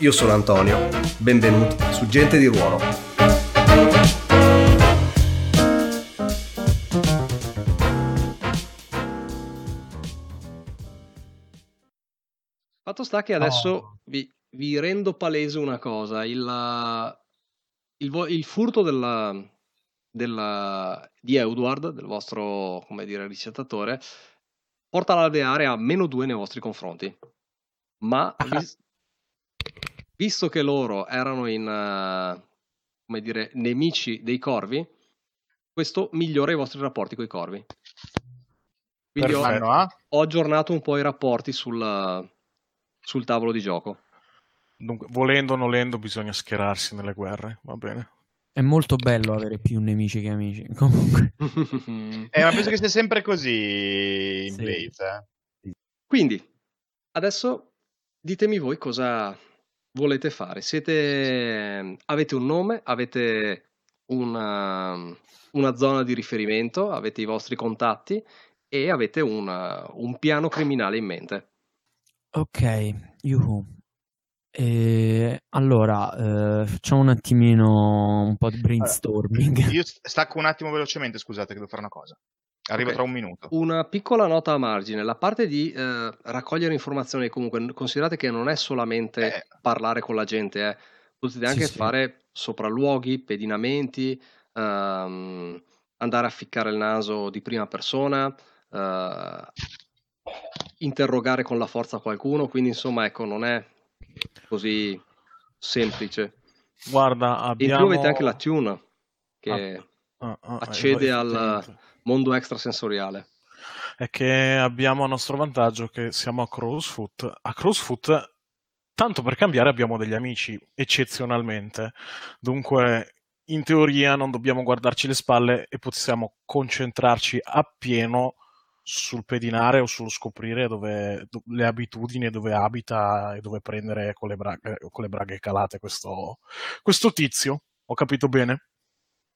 Io sono Antonio, benvenuti su Gente di Ruolo. Fatto sta che adesso oh. vi, vi, rendo palese una cosa, il, il, il furto della, della, di Edward, del vostro, come dire, ricettatore, porta l'alveare a meno 2 nei vostri confronti. Ma vis- visto che loro erano in, uh, come dire, nemici dei corvi, questo migliora i vostri rapporti con i corvi. Quindi ho, ho, aggiornato un po' i rapporti sul, sul tavolo di gioco. Dunque, volendo o nolendo, bisogna schierarsi nelle guerre, va bene. È molto bello avere più nemici che amici. Comunque. eh, ma penso che sia sempre così in sì. Blaze. Eh. Quindi, adesso ditemi voi cosa volete fare. Siete... Avete un nome, avete una, una zona di riferimento, avete i vostri contatti e avete una, un piano criminale in mente. Ok, yuhu. E allora, eh, facciamo un attimino un po' di brainstorming. Allora, io stacco un attimo velocemente, scusate che devo fare una cosa. Arrivo okay. tra un minuto. Una piccola nota a margine, la parte di eh, raccogliere informazioni comunque considerate che non è solamente eh. parlare con la gente, eh. potete anche sì, fare sì. sopralluoghi, pedinamenti, ehm, andare a ficcare il naso di prima persona, eh, interrogare con la forza qualcuno, quindi insomma ecco non è così semplice. Guarda, abbiamo... In più avete anche la tuna che ah, ah, ah, accede al mondo extrasensoriale. È che abbiamo a nostro vantaggio che siamo a Crowsfoot. A Crowsfoot, tanto per cambiare, abbiamo degli amici, eccezionalmente. Dunque, in teoria non dobbiamo guardarci le spalle e possiamo concentrarci appieno sul pedinare o sullo scoprire dove, do, le abitudini, dove abita e dove prendere con le braghe, con le braghe calate questo, questo tizio. Ho capito bene?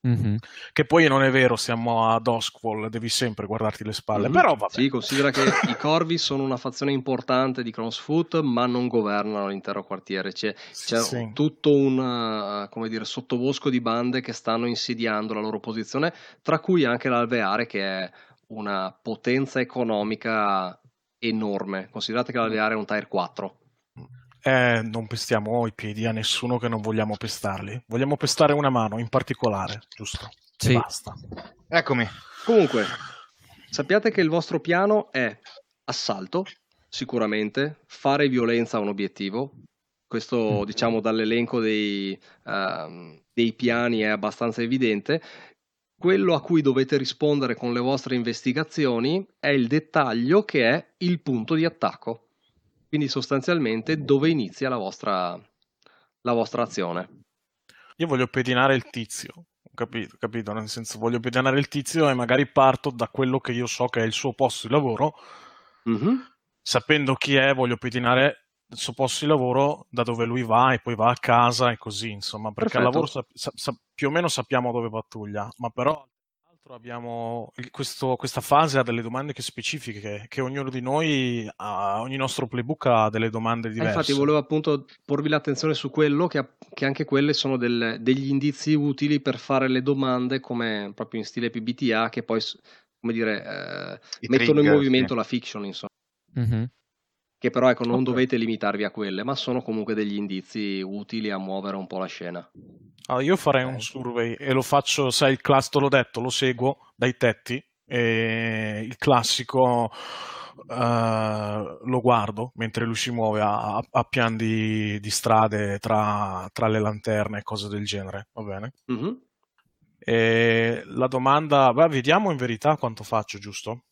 Mm-hmm. Che poi non è vero, siamo ad Oskwall, devi sempre guardarti le spalle. Mm-hmm. Però vabbè. Sì, considera che i corvi sono una fazione importante di Crossfoot, ma non governano l'intero quartiere. C'è, c'è sì. tutto un dire, sottobosco di bande che stanno insidiando la loro posizione, tra cui anche l'Alveare, che è una potenza economica enorme. Considerate che l'Alveare è un Tier 4. Eh, non pestiamo i piedi a nessuno che non vogliamo pestarli. Vogliamo pestare una mano in particolare, giusto? Sì. E basta. Eccomi. Comunque, sappiate che il vostro piano è assalto, sicuramente, fare violenza a un obiettivo. Questo, mm. diciamo, dall'elenco dei, uh, dei piani è abbastanza evidente. Quello a cui dovete rispondere con le vostre investigazioni è il dettaglio che è il punto di attacco. Quindi sostanzialmente dove inizia la vostra, la vostra azione. Io voglio pedinare il tizio, capito, capito? Nel senso voglio pedinare il tizio e magari parto da quello che io so che è il suo posto di lavoro. Mm-hmm. Sapendo chi è, voglio pedinare il suo posto di lavoro da dove lui va e poi va a casa e così, insomma, perché Perfetto. al lavoro sa- sa- più o meno sappiamo dove pattuglia, ma però abbiamo questo, questa fase ha delle domande che specifiche, che ognuno di noi, ha, ogni nostro playbook ha delle domande eh, diverse. infatti volevo appunto porvi l'attenzione su quello, che, che anche quelle sono del, degli indizi utili per fare le domande come proprio in stile PBTA, che poi, come dire, eh, mettono trigger, in movimento sì. la fiction, insomma. Mm-hmm che però ecco, non okay. dovete limitarvi a quelle, ma sono comunque degli indizi utili a muovere un po' la scena. Allora, io farei un survey e lo faccio, sai, il class, te l'ho detto, lo seguo dai tetti e il classico uh, lo guardo mentre lui si muove a, a, a pian di, di strade tra, tra, le lanterne e cose del genere, va bene? Mm-hmm. E la domanda, beh, vediamo in verità quanto faccio, giusto?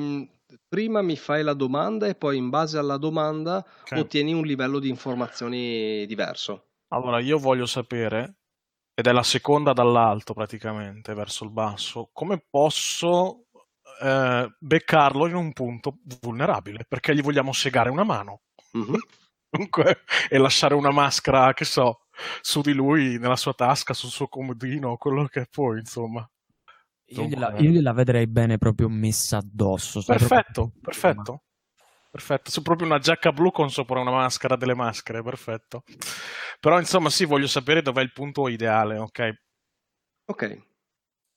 Mm, prima mi fai la domanda e poi in base alla domanda okay. ottieni un livello di informazioni diverso. Allora, io voglio sapere, ed è la seconda dall'alto praticamente, verso il basso, come posso eh, beccarlo in un punto vulnerabile, perché gli vogliamo segare una mano. Mhm. Dunque, e lasciare una maschera, che so, su di lui, nella sua tasca, sul suo comodino, quello che poi, insomma. Io gliela, Dunque- io gliela vedrei bene proprio messa addosso. Perfetto, proprio- perfetto. Perfetto, c'è proprio una giacca blu con sopra una maschera delle maschere, perfetto. Però insomma sì, voglio sapere dov'è il punto ideale, ok? Ok.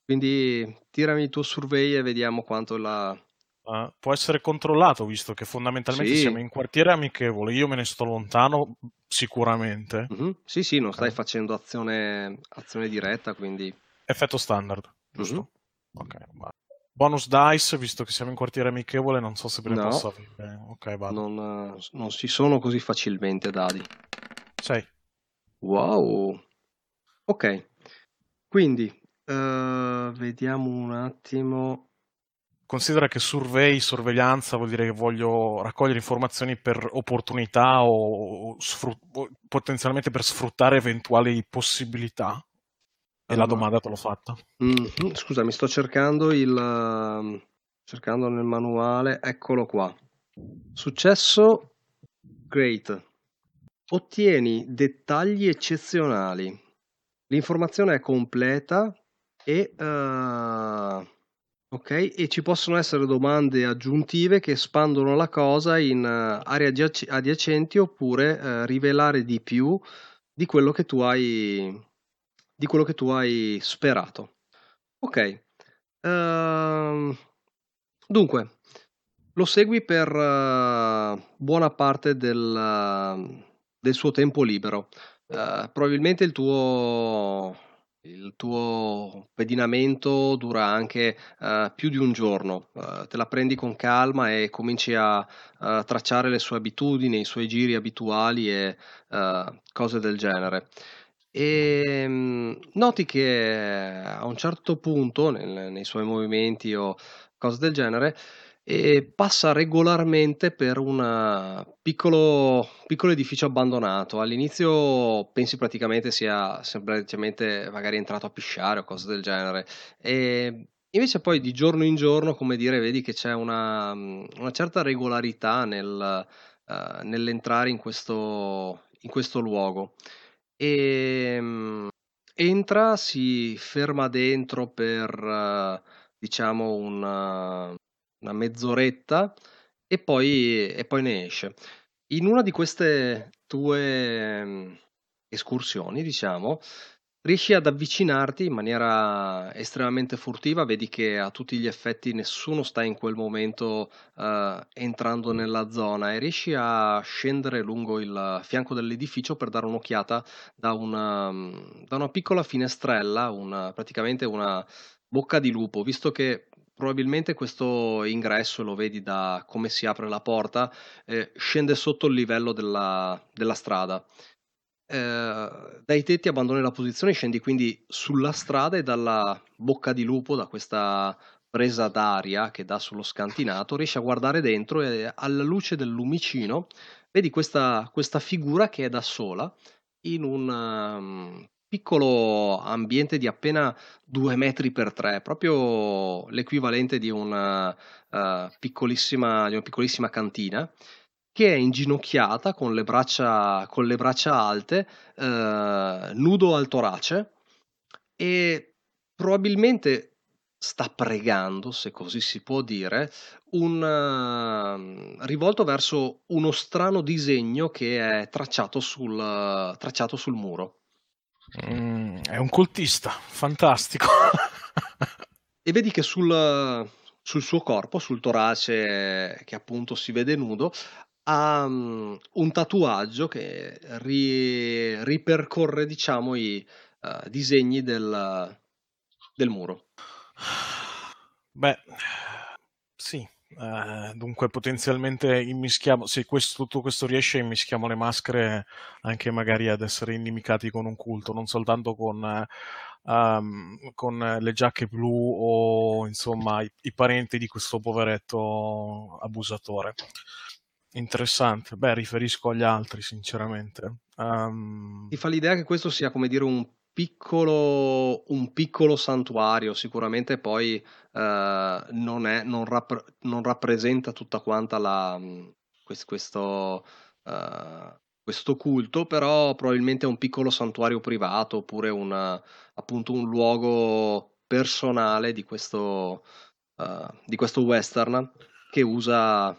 Quindi tirami il tuo survey e vediamo quanto la... Uh, può essere controllato, visto che fondamentalmente Sì. siamo in quartiere amichevole, io me ne sto lontano sicuramente. Mhm. Sì, sì, non stai Ok. facendo azione, azione diretta, quindi... Effetto standard, giusto? Mhm. Ok, va. Bonus dice, visto che siamo in quartiere amichevole, non so se ve ne No. posso avere. Ok, vado. Non, eh, non si sono così facilmente dadi. 6. Wow. Ok. Quindi, eh, vediamo un attimo. Considera che survey, sorveglianza, vuol dire che voglio raccogliere informazioni per opportunità o, o sfrut- o potenzialmente per sfruttare eventuali possibilità. E la Allora. domanda te l'ho fatta. Mhm, Scusa, mi sto cercando il... ehm, cercando nel manuale. Eccolo qua. Successo. Great. Ottieni dettagli eccezionali. L'informazione è completa e... eh, ok, e ci possono essere domande aggiuntive che espandono la cosa in eh, aree adiac- adiacenti oppure eh, rivelare di più di quello che tu hai di quello che tu hai sperato. Ok. Ehm, dunque, lo segui per eh, buona parte del, del suo tempo libero. Eh, probabilmente il tuo, il tuo pedinamento dura anche eh, più di un giorno. Eh, te la prendi con calma e cominci a eh, tracciare le sue abitudini, i suoi giri abituali e cose del genere. E mm, noti che a un certo punto nel- nei suoi movimenti o cose del genere e passa regolarmente per un eh, piccolo, piccolo edificio abbandonato. All'inizio pensi praticamente sia semplicemente magari entrato a pisciare o cose del genere. E invece poi di giorno in giorno, come dire, vedi che c'è una, una certa regolarità nel, eh, nell'entrare in questo, in questo luogo. E mm, entra, si ferma dentro per eh, diciamo una, una mezz'oretta e poi, e poi ne esce. In una di queste tue mm, escursioni, diciamo, riesci ad avvicinarti in maniera estremamente furtiva, vedi che a tutti gli effetti nessuno sta in quel momento eh, entrando nella zona e riesci a scendere lungo il fianco dell'edificio per dare un'occhiata da una, mm, da una piccola finestrella, una, praticamente una bocca di lupo, visto che probabilmente questo ingresso, lo vedi da come si apre la porta, eh, scende sotto il livello della, della strada. Eh, dai tetti abbandoni la posizione, scendi quindi sulla strada e dalla bocca di lupo, da questa presa d'aria che dà sullo scantinato, riesci a guardare dentro e alla luce del lumicino vedi questa, questa figura che è da sola in un um, piccolo ambiente di appena due metri per tre, proprio l'equivalente di una, uh, piccolissima, di una piccolissima cantina che è inginocchiata con le braccia, con le braccia alte, eh, nudo al torace e probabilmente sta pregando, se così si può dire, un, uh, rivolto verso uno strano disegno che è tracciato sul, uh, tracciato sul muro. Mm, è un cultista, fantastico. e vedi che sul, sul suo corpo, sul torace che appunto si vede nudo, ha um, un tatuaggio che ri, ripercorre, diciamo, i uh, disegni del, del, muro. Beh, sì. Uh, dunque, potenzialmente immischiamo. Se questo, tutto questo riesce, immischiamo le maschere anche magari ad essere inimicati con un culto, non soltanto con. Uh, Um, con le giacche blu o insomma i, i, parenti di questo poveretto abusatore. Interessante. Beh, riferisco agli altri, sinceramente. Um... Ti fa l'idea che questo sia, come dire, un piccolo, un piccolo santuario, sicuramente poi uh, non, è, non, rapp- non, rappresenta tutta quanta la, questo, questo, uh, questo, culto, però probabilmente è un piccolo santuario privato oppure una, appunto un luogo personale di questo, uh, di questo western che usa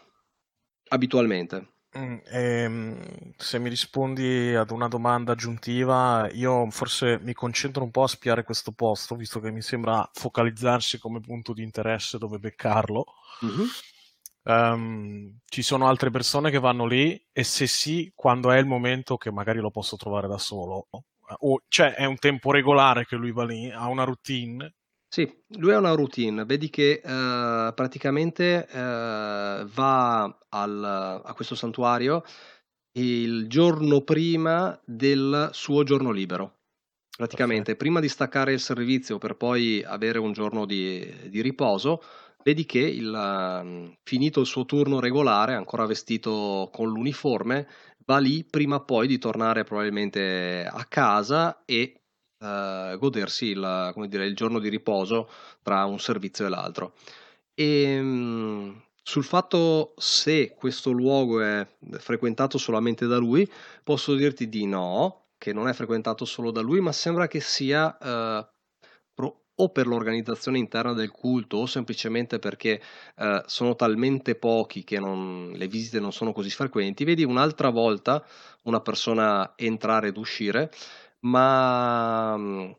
abitualmente. Mm, ehm, se mi rispondi ad una domanda aggiuntiva, io forse mi concentro un po' a spiare questo posto, visto che mi sembra focalizzarsi come punto di interesse dove beccarlo. Mm-hmm. Um, ci sono altre persone che vanno lì e se sì, quando è il momento che magari lo posso trovare da solo. O, cioè è un tempo regolare che lui va lì, ha una routine sì, lui ha una routine, vedi che eh, praticamente eh, va al, a questo santuario il giorno prima del suo giorno libero. Praticamente, Perfetto. prima di staccare il servizio per poi avere un giorno di, di riposo, vedi che il, finito il suo turno regolare, ancora vestito con l'uniforme, va lì prima poi di tornare probabilmente a casa e uh, godersi il, dire, il, giorno di riposo tra un servizio e l'altro. E, um, sul fatto se questo luogo è frequentato solamente da lui, posso dirti di no, che non è frequentato solo da lui, ma sembra che sia uh, pro- o per l'organizzazione interna del culto o semplicemente perché uh, sono talmente pochi che non, le visite non sono così frequenti. Vedi un'altra volta una persona entrare ed uscire ma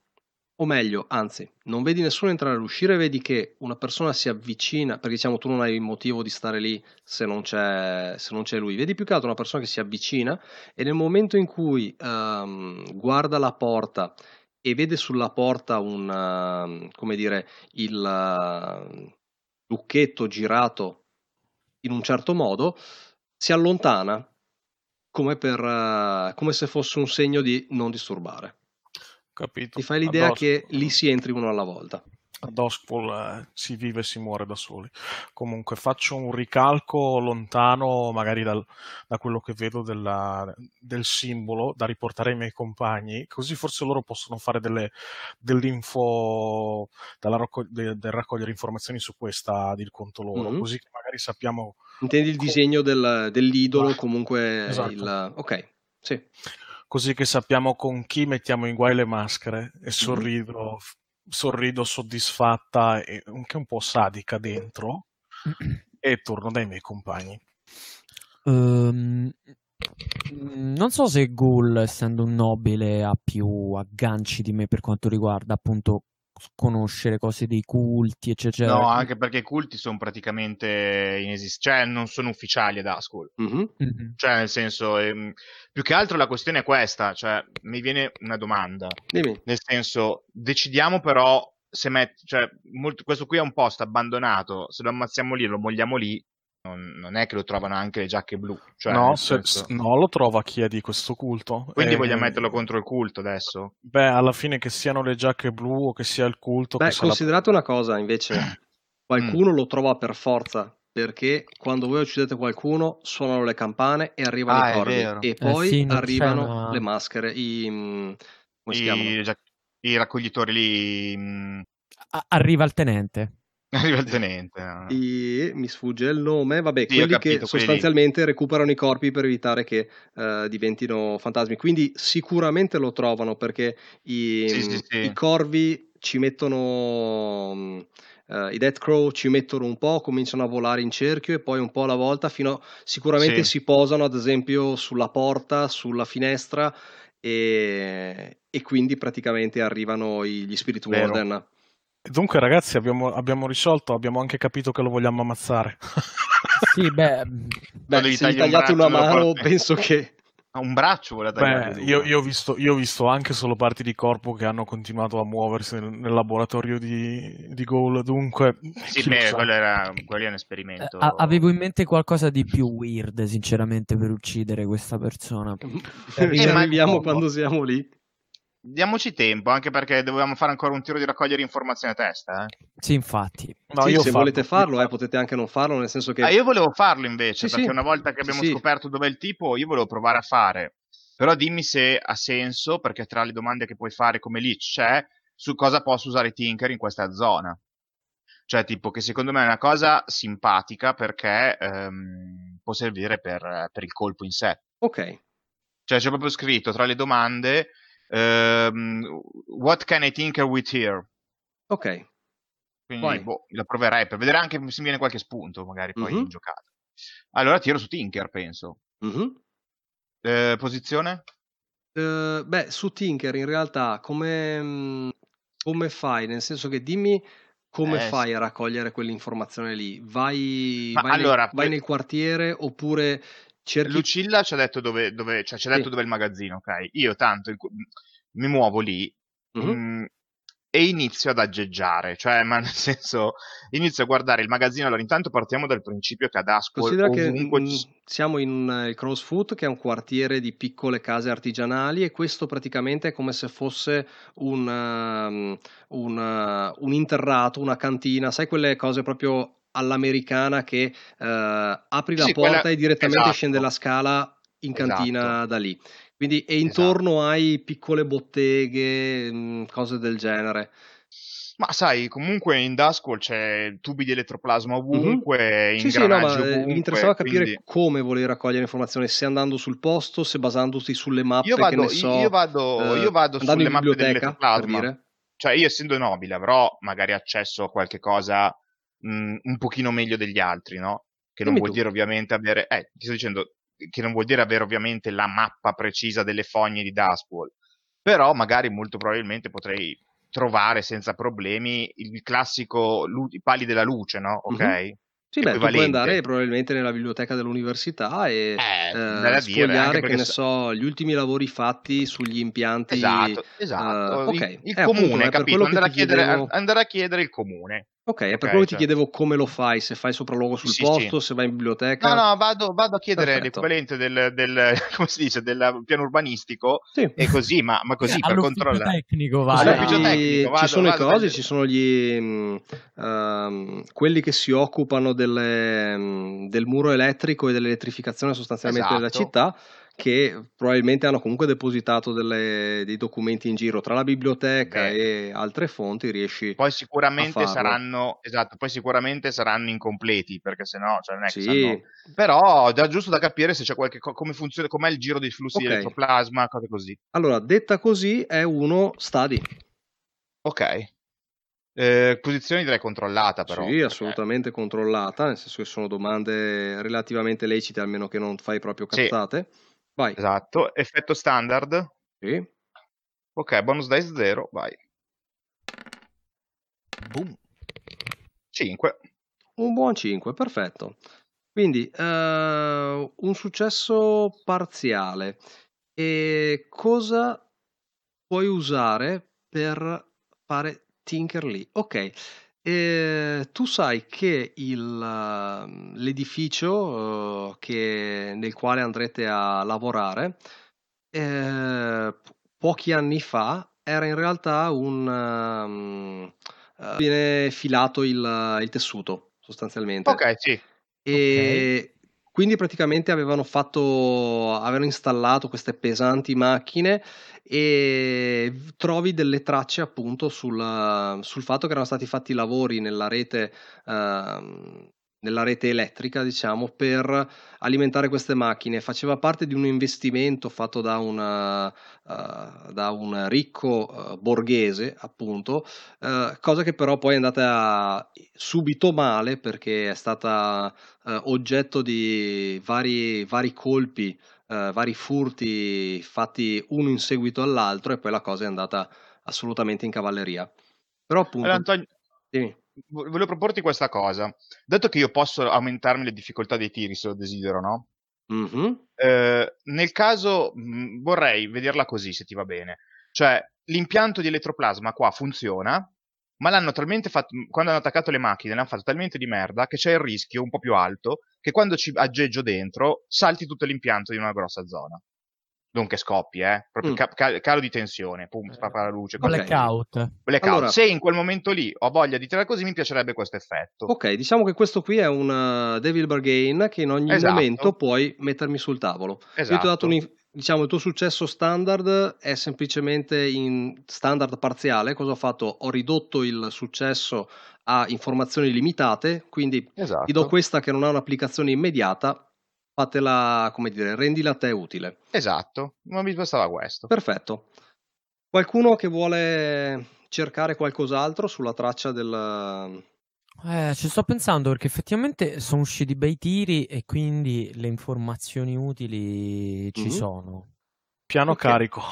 o meglio, anzi, non vedi nessuno entrare e uscire, vedi che una persona si avvicina, perché diciamo tu non hai il motivo di stare lì se non c'è, se non c'è lui, vedi più che altro una persona che si avvicina e nel momento in cui um, guarda la porta e vede sulla porta un, uh, come dire, il uh, lucchetto girato in un certo modo, si allontana come, per, uh, come se fosse un segno di non disturbare. Capito. Ti fai l'idea che lì si entri uno alla volta. Ad Ospol eh, si vive e si muore da soli. Comunque faccio un ricalco lontano, magari dal, da quello che vedo della, del simbolo, da riportare ai miei compagni, così forse loro possono fare delle, dell'info, raccog- de, del raccogliere informazioni su questa di conto loro, mm-hmm. così che magari sappiamo Intendi il disegno del, dell'idolo, comunque esatto. il... Ok, sì. Così che sappiamo con chi mettiamo in guai le maschere e sorrido, mm-hmm. sorrido soddisfatta e anche un po' sadica dentro e torno dai miei compagni. Um, non so se Ghoul, essendo un nobile, ha più agganci di me per quanto riguarda appunto conoscere cose dei culti, eccetera. No, anche perché i culti sono praticamente inesistenti, cioè non sono ufficiali ad Ascol. Mm-hmm. Mm-hmm. Cioè, nel senso, ehm, più che altro la questione è questa, cioè, mi viene una domanda. Dimmi. Nel senso, decidiamo però se met- cioè, molto, questo qui è un posto abbandonato, se lo ammazziamo lì, lo mogliamo lì, non, non, è che lo trovano anche le giacche blu. Cioè, no, se, senso... no, lo trova chi è di questo culto. Quindi e... Eh, vogliamo metterlo contro il culto adesso? Beh, alla fine che siano le giacche blu o che sia il culto. Beh, considerate la... una cosa invece, qualcuno mm. lo trova per forza. Perché quando voi uccidete qualcuno suonano le campane e arrivano ah, i corvi e poi eh sì, arrivano una... le maschere, i, mm, come si I? I raccoglitori lì. Mm. Arriva il tenente. Arriva il tenente. No? E mi sfugge il nome, vabbè, sì, quelli capito, che sostanzialmente quelli... recuperano i corpi per evitare che uh, diventino fantasmi. Quindi sicuramente lo trovano perché i, sì, sì, i corvi ci mettono. Uh, I Death Crow ci mettono un po', cominciano a volare in cerchio e poi un po' alla volta fino a, sicuramente si posano ad esempio sulla porta, sulla finestra e, e quindi praticamente arrivano gli Spirit Vero. Warden. Dunque, ragazzi, abbiamo, abbiamo, risolto, abbiamo anche capito che lo vogliamo ammazzare. sì, beh, beh se gli tagliate una mano, penso che. Un braccio vuole tagliare. Io, io, ho visto, io, ho visto, anche solo parti di corpo che hanno continuato a muoversi nel, nel laboratorio di, di Goal. Dunque, sì, beh, quello era, quello era un esperimento. Eh, avevo in mente qualcosa di più weird, sinceramente, per uccidere questa persona. Eh, arriviamo quando siamo lì. Diamoci tempo, anche perché dovevamo fare ancora un tiro di raccogliere informazioni a testa. Eh. Sì, infatti. No, sì, se farlo. volete farlo, eh, potete anche non farlo, nel senso che... Ah, io volevo farlo invece, sì, perché sì. una volta che abbiamo scoperto dov'è il tipo, io volevo provare a fare. Però dimmi se ha senso, perché tra le domande che puoi fare come lì c'è, su cosa posso usare Tinker in questa zona. Cioè, tipo, che secondo me è una cosa simpatica perché ehm, può servire per, per il colpo in sé. Ok. Cioè, c'è proprio scritto tra le domande Um, what can I tinker with here? Ok. Quindi boh, la proverei per vedere anche se mi viene qualche spunto, magari poi mm-hmm. in giocata. Allora tiro su Tinker, penso. Mm-hmm. Eh, posizione? Uh, beh, su Tinker in realtà come, mm, come fai? Nel senso che dimmi come eh, fai a raccogliere quell'informazione lì? Vai, vai, allora, nel, vai nel quartiere oppure cerchi... Lucilla ci ha detto dove, dove, cioè, ci ha detto sì. dove è il magazzino, ok? Io tanto il, mi muovo lì uh-huh. mh, e inizio ad aggeggiare, cioè, ma nel senso, inizio a guardare il magazzino. Allora, intanto partiamo dal principio che ad Ascol Considera ovunque... che mh, siamo in uh, Crossfoot, che è un quartiere di piccole case artigianali, e questo praticamente è come se fosse un, uh, un, uh, un interrato, una cantina, sai quelle cose proprio all'americana che uh, apri la porta quella... e direttamente esatto. scende la scala in cantina esatto. da lì. Quindi, e intorno esatto. hai piccole botteghe, mh, cose del genere. Ma sai, comunque in Duskwall c'è tubi di elettroplasma ovunque, mm-hmm. sì, sì, no, ma ovunque, mi interessava capire quindi... come volevi raccogliere informazioni, se andando sul posto, se basandoti sulle mappe, io vado, che ne so, io vado, eh, io vado sulle mappe dell'elettroplasma. Cioè, io essendo nobile avrò magari accesso a qualche cosa mh, mhmm, un pochino meglio degli altri, no? Che non Dimmi vuol tu. dire ovviamente avere, eh, ti sto dicendo che non vuol dire avere ovviamente la mappa precisa delle fogne di Duskwall, però magari molto probabilmente potrei trovare senza problemi il classico lu- i pali della luce, no? Ok? Mm-hmm. Sì, beh, tu puoi andare probabilmente nella biblioteca dell'università e eh, eh, sfogliare, che ne so, gli ultimi lavori fatti sugli impianti. Esatto, esatto. Uh, okay. Il, il comune, appunto, capito? Andare a, chiedere, andare a chiedere il comune. Ok, è per quello che ti chiedevo come lo fai, se fai sopralluogo sul sì, posto, sì. se vai in biblioteca. No, no, vado, vado a chiedere Perfetto. l'equivalente del, del, come si dice, del piano urbanistico sì. e così, ma, ma così per controllare. Tecnico, vai. All'ufficio tecnico, vado, ci sono vado, i cosi, ci sono gli, um, quelli che si occupano delle, del muro elettrico e dell'elettrificazione sostanzialmente esatto. della città che probabilmente hanno comunque depositato delle, dei documenti in giro tra la biblioteca Beh. e altre fonti riesci poi sicuramente saranno esatto poi sicuramente saranno incompleti perché se no cioè non è che sì. sanno... però già giusto da capire se c'è qualche come funziona com'è il giro dei flussi okay. di elettroplasma cose così allora detta così è uno study ok eh, posizione direi controllata però. Sì, assolutamente controllata, nel senso che sono domande relativamente lecite, almeno che non fai proprio cazzate. Sì. Vai. Esatto, effetto standard. Sì. Ok, bonus dice 0, vai. Boom. 5. Un buon 5, perfetto. Quindi uh, un successo parziale. E cosa puoi usare per fare Tinker lì? Ok, e tu sai che il, ehm, l'edificio eh, che- nel quale andrete a lavorare, eh, pochi anni fa era in realtà un... ehm, eh, viene filato il, il tessuto sostanzialmente. Ok, sì. E quindi praticamente avevano fatto, avevano installato queste pesanti macchine e trovi delle tracce appunto sul, sul fatto che erano stati fatti lavori nella rete, uh, nella rete elettrica, diciamo, per alimentare queste macchine. Faceva parte di un investimento fatto da, una, uh, da un ricco uh, borghese, appunto, uh, cosa che però poi è andata subito male perché è stata oggetto di vari, vari colpi vari furti fatti uno in seguito all'altro e poi la cosa è andata assolutamente in cavalleria. Però appunto... Allora, Antonio, sì. Volevo proporti questa cosa. Detto che io posso aumentarmi le difficoltà dei tiri se lo desidero, no? Mm-hmm. Eh, nel caso mh, vorrei vederla così, se ti va bene. Cioè, l'impianto di elettroplasma qua funziona, ma l'hanno talmente fatto, quando hanno attaccato le macchine, l'hanno fatto talmente di merda che c'è il rischio un po' più alto che quando ci aggeggio dentro salti tutto l'impianto di una grossa zona. Non che scoppi, eh, proprio mm. ca- calo di tensione, pum, spappa la luce. Blackout. Blackout. Allora, Se in quel momento lì ho voglia di tirare così, mi piacerebbe questo effetto. Ok, diciamo che questo qui è un uh, Devil Bargain che in ogni esatto. momento puoi mettermi sul tavolo. Esatto. Io ti ho dato esatto. un, diciamo, il tuo successo standard è semplicemente in standard parziale. Cosa ho fatto? Ho ridotto il successo a informazioni limitate, quindi esatto. ti do questa che non ha un'applicazione immediata, fatela, come dire, rendila a te utile. Esatto, non mi bastava questo. Perfetto. Qualcuno che vuole cercare qualcos'altro sulla traccia del... Eh, ci sto pensando perché effettivamente sono usciti bei tiri e quindi le informazioni utili ci mm-hmm. sono. Piano okay. carico.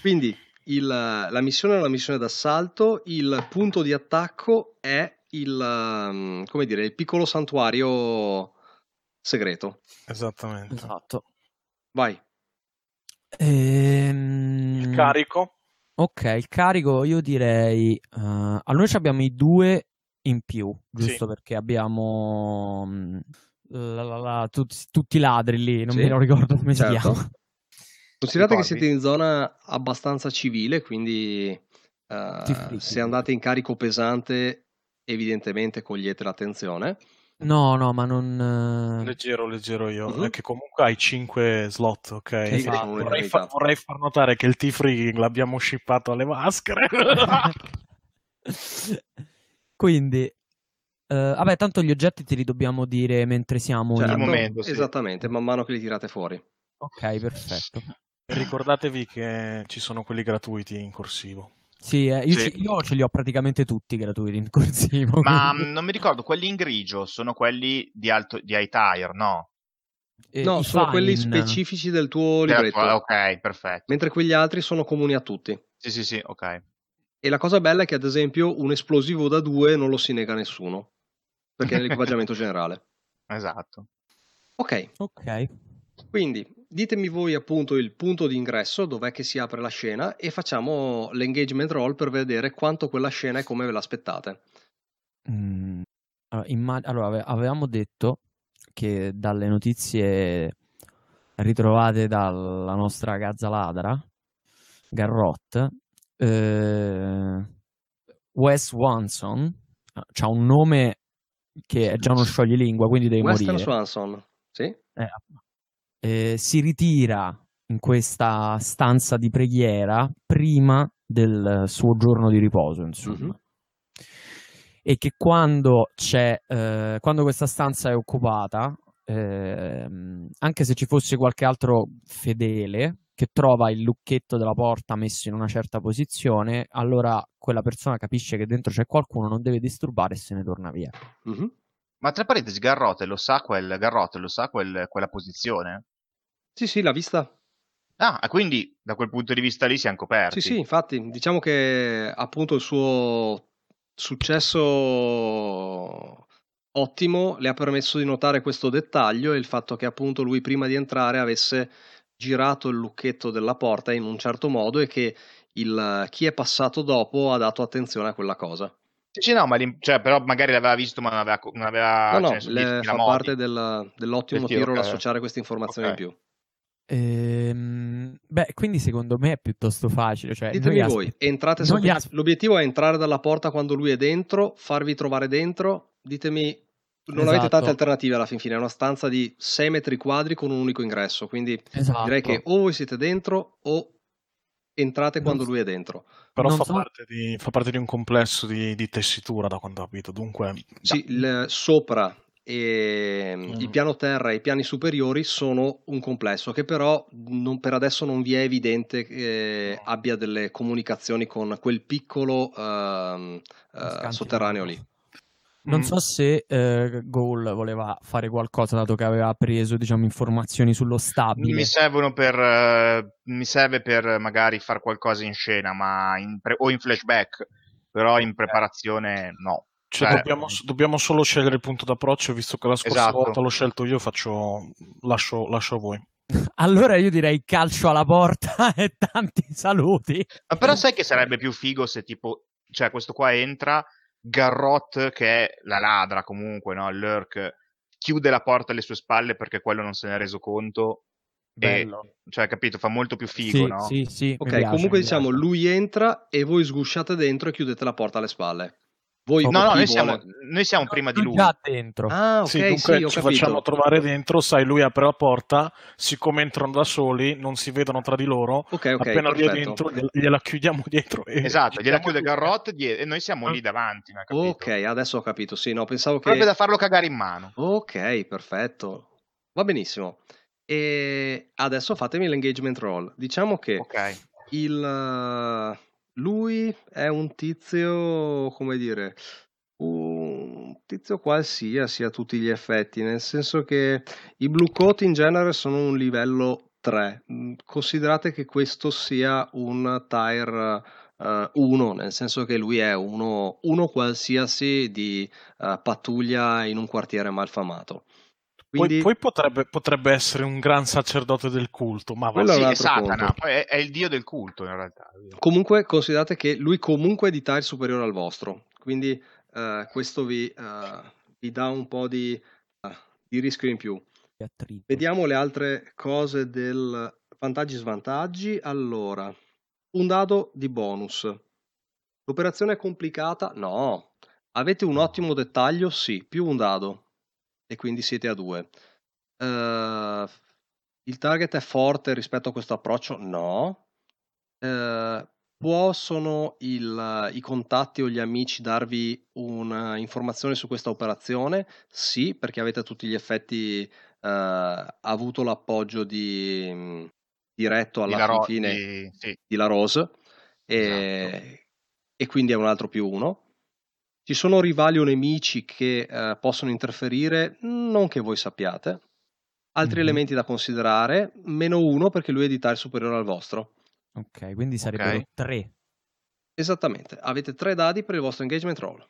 Quindi il, la missione è una missione d'assalto, il punto di attacco è il, um, come dire, il piccolo santuario segreto. Esattamente. Esatto. Vai. Ehm... Il carico. Ok, il carico io direi... Uh, a noi abbiamo i due in più, giusto sì. perché abbiamo... Um, la, la, la, tutti, tutti i ladri lì, non sì. mi ricordo come certo. si chiama. Considerate che siete in zona abbastanza civile, quindi uh, se andate in carico pesante evidentemente cogliete l'attenzione. No, no, ma non... Leggero, leggero io. Uh-huh. È che comunque hai 5 slot, ok? Esatto. Vorrei, fa- vorrei, far notare che il T-Free l'abbiamo shippato alle maschere. Quindi, Uh, vabbè, tanto gli oggetti te li dobbiamo dire mentre siamo cioè, in momento. Sì. Esattamente, man mano che li tirate fuori. Ok, perfetto. Ricordatevi che ci sono quelli gratuiti in corsivo. Sì, eh, io, sì. Ce, io, ce li ho praticamente tutti gratuiti in corsivo. Ma quindi. non mi ricordo, quelli in grigio sono quelli di, alto, di high tire, no? Eh, no, sono fine. quelli specifici del tuo libretto. ok, perfetto. Mentre quegli altri sono comuni a tutti. Sì, sì, sì, ok. E la cosa bella è che, ad esempio, un esplosivo da due non lo si nega a nessuno. Perché è nell'equipaggiamento generale. Esatto. Ok. Ok. Quindi ditemi voi appunto il punto di ingresso, dov'è che si apre la scena e facciamo l'engagement roll per vedere quanto quella scena è come ve l'aspettate. Mm, allora, immag- allora, avevamo detto che dalle notizie ritrovate dalla nostra gazza ladra, Garrot, eh, Wes Swanson, ha un nome che è già uno scioglilingua, quindi devi Western morire. Swanson, sì? Eh, eh, si ritira in questa stanza di preghiera prima del suo giorno di riposo, insomma. Mm-hmm. E che quando c'è, eh, quando questa stanza è occupata, eh, anche se ci fosse qualche altro fedele che trova il lucchetto della porta messo in una certa posizione, allora quella persona capisce che dentro c'è qualcuno, non deve disturbare e se ne torna via. Mm-hmm. Ma tra parentesi, Garrote lo sa, quel, Garrote lo sa quel, quella posizione? Sì, sì, l'ha vista. Ah, quindi da quel punto di vista lì siamo coperti. Sì, sì, infatti, diciamo che appunto il suo successo ottimo le ha permesso di notare questo dettaglio e il fatto che appunto lui prima di entrare avesse girato il lucchetto della porta in un certo modo e che il, chi è passato dopo ha dato attenzione a quella cosa. Sì, no, ma cioè, però magari l'aveva visto, ma non aveva. Non aveva no, no, cioè, le, fa parte del, dell'ottimo tiro okay. l'associare queste informazioni okay. in più. Ehm, beh, quindi secondo me è piuttosto facile. Cioè, Ditemi voi, entrate as- l'obiettivo è entrare dalla porta quando lui è dentro, farvi trovare dentro. Ditemi, non esatto. avete tante alternative alla fin fine. È una stanza di 6 metri quadri con un unico ingresso. Quindi esatto. direi che o voi siete dentro o entrate quando lui è dentro. Però fa, so... parte di, fa, parte di, un complesso di, di, tessitura, da quanto ho capito. Dunque, sì, il, sopra e mm. il piano terra e i piani superiori sono un complesso che però non, per adesso non vi è evidente che abbia delle comunicazioni con quel piccolo uh, uh, sotterraneo lì. Non mm. so se uh, Goal voleva fare qualcosa dato che aveva preso diciamo, informazioni sullo stabile. Mi servono per uh, mi serve per magari fare qualcosa in scena, ma in pre- o in flashback, però in preparazione no. Cioè, cioè, dobbiamo, dobbiamo, solo scegliere il punto d'approccio, visto che la scorsa esatto. volta l'ho scelto io, faccio, lascio, lascio a voi. Allora io direi calcio alla porta e tanti saluti. Ma però sai che sarebbe più figo se tipo, cioè questo qua entra, Garrot che è la ladra comunque, no? Lurk, chiude la porta alle sue spalle perché quello non se ne è reso conto Bello. E, cioè, capito, fa molto più figo, sì, no? Sì, sì. Ok, piace, comunque diciamo, lui entra e voi sgusciate dentro e chiudete la porta alle spalle. Voi no, no, noi siamo, noi siamo, prima di lui. Già dentro. Ah, ok, sì, dunque sì, ci capito. facciamo trovare dentro, sai, lui apre la porta, siccome entrano da soli, non si vedono tra di loro, okay, okay, appena lui è dentro gliela chiudiamo dietro. E esatto, gliela chiude Garrot e noi siamo lì davanti. Ok, adesso ho capito, sì, no, pensavo che... Proprio da farlo cagare in mano. Ok, perfetto. Va benissimo. E adesso fatemi l'engagement roll. Diciamo che okay. il lui è un tizio, come dire, un tizio qualsiasi a tutti gli effetti, nel senso che i blue coat in genere sono un livello 3. Mm, considerate che questo sia un tire 1, uh, nel senso che lui è uno, uno qualsiasi di uh, pattuglia in un quartiere malfamato. Quindi... Poi, poi potrebbe, potrebbe, essere un gran sacerdote del culto, ma va sì, è Satana, è, è, il dio del culto in realtà. Comunque considerate che lui comunque è di tile superiore al vostro, quindi uh, questo vi, uh, vi, dà un po' di, uh, di rischio in più. Vediamo le altre cose del vantaggi e svantaggi. Allora, un dado di bonus. L'operazione è complicata? No. Avete un ottimo dettaglio? Sì, più un dado e quindi siete a due. Uh, il target è forte rispetto a questo approccio? No. Uh, possono il, i contatti o gli amici darvi un'informazione su questa operazione? Sì, perché avete a tutti gli effetti uh, avuto l'appoggio di, diretto alla di fine di, sì. di La Rose e, esatto. e quindi è un altro più uno. Ci sono rivali o nemici che eh, possono interferire? Non che voi sappiate. Altri mm-hmm. elementi da considerare? Meno uno perché lui è di tale superiore al vostro. Ok, quindi sarebbero okay. tre. Esattamente, avete tre dadi per il vostro engagement roll.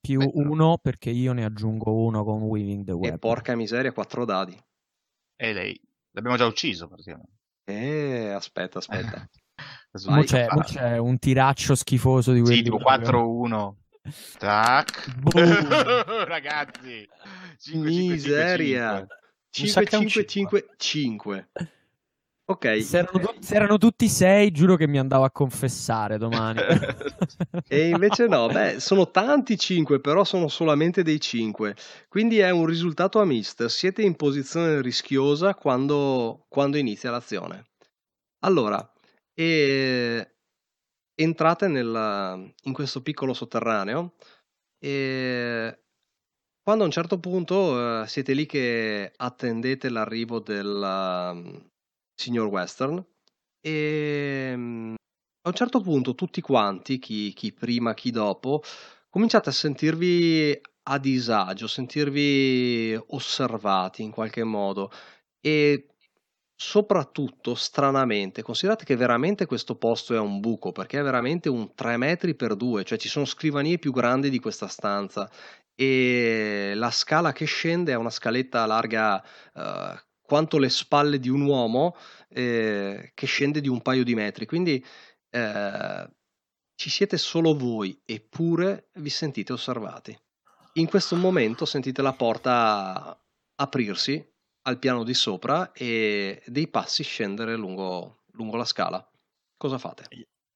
Più Beh, uno perché io ne aggiungo uno con Weaving the Web. E porca miseria, quattro dadi. E lei? L'abbiamo già ucciso praticamente. Eh, aspetta, aspetta. Vai, c'è, c'è, un tiraccio schifoso di quelli. Sì, tipo 4-1. Tac. Ragazzi. 5, Miseria. 5, 5, 5, 5. Ok. Se erano, tu- se erano, tutti sei, giuro che mi andavo a confessare domani. e invece no, beh, sono tanti 5, però sono solamente dei 5. Quindi è un risultato a mist. Siete in posizione rischiosa quando, quando inizia l'azione. Allora, e entrate nel, in questo piccolo sotterraneo e quando a un certo punto uh, siete lì che attendete l'arrivo del uh, signor Western e um, a un certo punto tutti quanti, chi, chi prima, chi dopo, cominciate a sentirvi a disagio, sentirvi osservati in qualche modo e Soprattutto, stranamente, considerate che veramente questo posto è un buco, perché è veramente un 3 metri per 2, cioè ci sono scrivanie più grandi di questa stanza e la scala che scende è una scaletta larga uh, quanto le spalle di un uomo eh, che scende di un paio di metri, quindi eh, ci siete solo voi eppure vi sentite osservati. In questo momento sentite la porta aprirsi al piano di sopra e dei passi scendere lungo, lungo la scala. Cosa fate?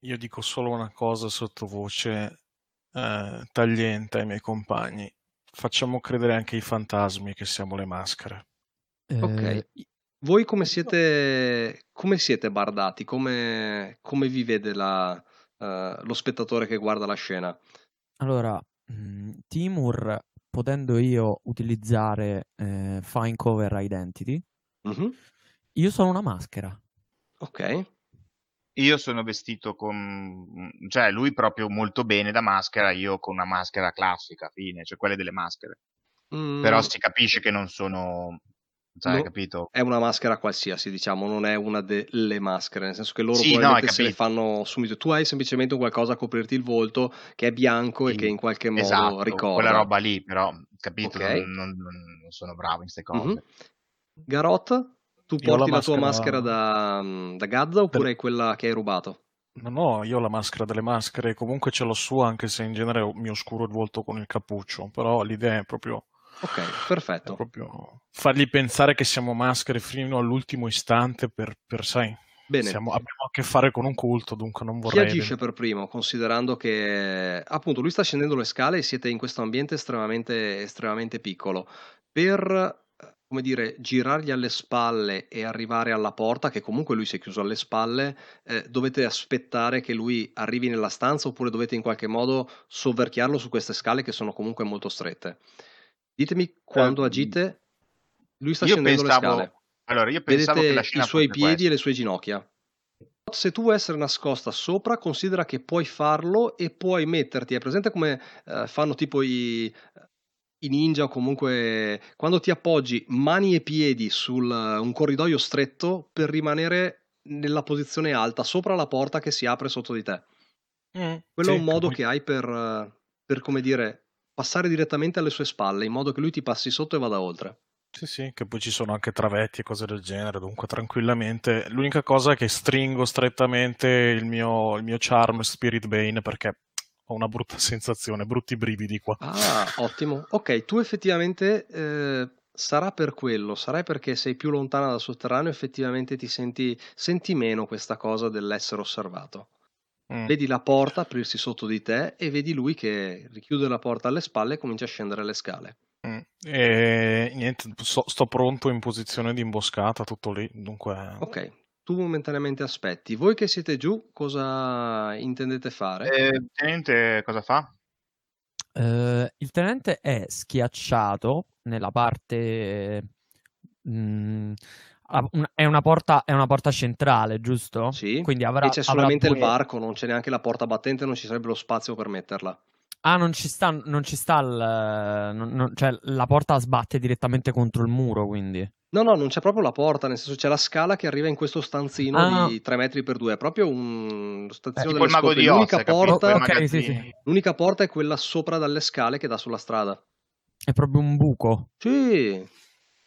Io dico solo una cosa sottovoce eh, tagliente ai miei compagni. Facciamo credere anche ai fantasmi che siamo le maschere. Eh... Ok. Voi come siete, come siete bardati? Come, come vi vede la, uh, lo spettatore che guarda la scena? Allora, mm, Timur potendo io utilizzare eh, Fine Cover Identity, mm-hmm. io sono una maschera. Ok. Io sono vestito con... cioè lui proprio molto bene da maschera, io con una maschera classica, fine, cioè quelle delle maschere. Mm. Però si capisce che non sono cioè, no, capito? È una maschera qualsiasi, diciamo, non è una delle maschere, nel senso che loro sì, no, se le fanno subito. Tu hai semplicemente qualcosa a coprirti il volto che è bianco sì, e che in qualche modo esatto, ricorda. quella roba lì, però, capito? Okay. Non, non, non, sono bravo in queste cose. Mm-hmm. Garot, tu porti la, la tua maschera da, da Gazza oppure è quella che hai rubato? No, no, io ho la maschera delle maschere, comunque ce l'ho su, anche se in genere mi oscuro il volto con il cappuccio, però l'idea è proprio Ok, perfetto. È proprio fargli pensare che siamo maschere fino all'ultimo istante per, per sai, Bene. Siamo, abbiamo a che fare con un culto, dunque non vorrei... Chi agisce per primo, considerando che appunto lui sta scendendo le scale e siete in questo ambiente estremamente, estremamente piccolo. Per come dire, girargli alle spalle e arrivare alla porta, che comunque lui si è chiuso alle spalle, eh, dovete aspettare che lui arrivi nella stanza oppure dovete in qualche modo sovverchiarlo su queste scale che sono comunque molto strette. Ditemi quando eh, agite, lui sta scendendo pensavo, le scale. Allora, io pensavo Vedete che la scena i suoi piedi questa. e le sue ginocchia. Se tu vuoi essere nascosta sopra, considera che puoi farlo e puoi metterti. È presente come eh, fanno tipo i, i ninja o comunque quando ti appoggi mani e piedi su un corridoio stretto per rimanere nella posizione alta sopra la porta che si apre sotto di te. Mm, Quello sì, è un modo poi... che hai per, per, come dire, passare direttamente alle sue spalle, in modo che lui ti passi sotto e vada oltre. Sì, sì, che poi ci sono anche travetti e cose del genere, dunque tranquillamente. L'unica cosa è che stringo strettamente il mio, il mio charm Spirit Bane perché ho una brutta sensazione, brutti brividi qua. Ah, ottimo. Ok, tu effettivamente eh, sarà per quello, sarà perché sei più lontana dal sotterraneo, effettivamente ti senti, senti meno questa cosa dell'essere osservato. Mm. Vedi la porta aprirsi sotto di te e vedi lui che richiude la porta alle spalle e comincia a scendere le scale. Mm. E niente, so, sto pronto in posizione di imboscata, tutto lì. Dunque... Ok, tu momentaneamente aspetti. Voi che siete giù, cosa intendete fare? Eh, il tenente cosa fa? Uh, il tenente è schiacciato nella parte. Mh, mm, è, una porta, è una porta centrale, giusto? Sì. Quindi avrà, e c'è solamente due... il varco, non c'è neanche la porta battente, non ci sarebbe lo spazio per metterla. Ah, non ci sta, non ci sta il, non, non, cioè la porta sbatte direttamente contro il muro, quindi. No, no, non c'è proprio la porta, nel senso c'è la scala che arriva in questo stanzino ah. di 3 metri per 2, è proprio un stanzino eh, delle scope. Di l'unica, Oz, porta... Okay, sì, sì. l'unica porta è quella sopra dalle scale che dà sulla strada. È proprio un buco. Sì.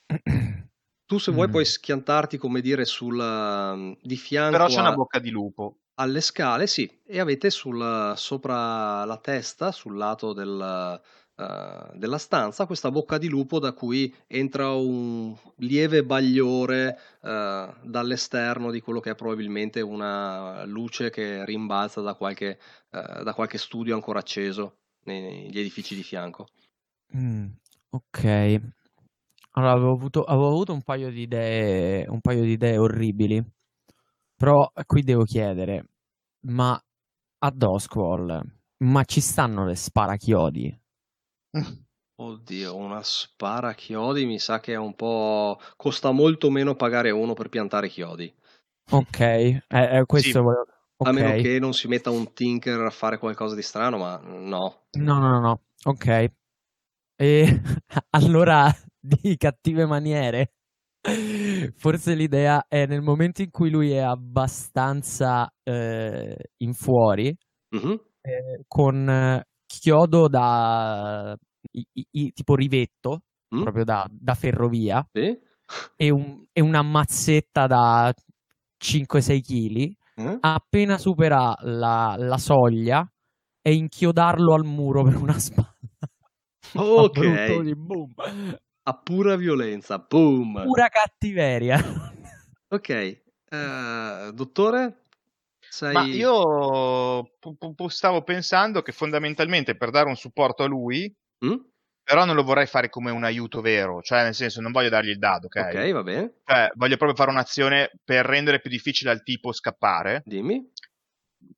tu se vuoi mm. puoi schiantarti, come dire, sul, di fianco. Però c'è a... una bocca di lupo. Alle scale, sì, e avete sul, sopra la testa, sul lato del, uh, della stanza questa bocca di lupo da cui entra un lieve bagliore uh, dall'esterno di quello che è probabilmente una luce che rimbalza da qualche, uh, da qualche studio ancora acceso negli edifici di fianco. Mm, ok. Allora, avevo avuto, avevo avuto un, paio di idee, un paio di idee orribili, però qui devo chiedere, ma a Doskwall, ma ci stanno le sparachiodi? Oddio, una spara chiodi mi sa che è un po'... costa molto meno pagare uno per piantare chiodi. Ok, eh, eh, questo sì. volevo... A meno che non si metta un tinker a fare qualcosa di strano, ma no. No, no, no, no. ok. E allora di cattive maniere. Forse l'idea è nel momento in cui lui è abbastanza eh, in fuori, mm-hmm. eh, con chiodo da i, i, tipo rivetto, mm? proprio da, da ferrovia, sì? e, un, e, una mazzetta da 5-6 kg. Mm? Appena supera la, la soglia, e inchiodarlo al muro per una spalla. Ok. A pura violenza, boom. Pura cattiveria. ok. Uh, dottore? Sei... Ma io stavo pensando che fondamentalmente per dare un supporto a lui, mm? però non lo vorrei fare come un aiuto vero, cioè nel senso non voglio dargli il dado, ok? Ok, va bene. Cioè, voglio proprio fare un'azione per rendere più difficile al tipo scappare. Dimmi.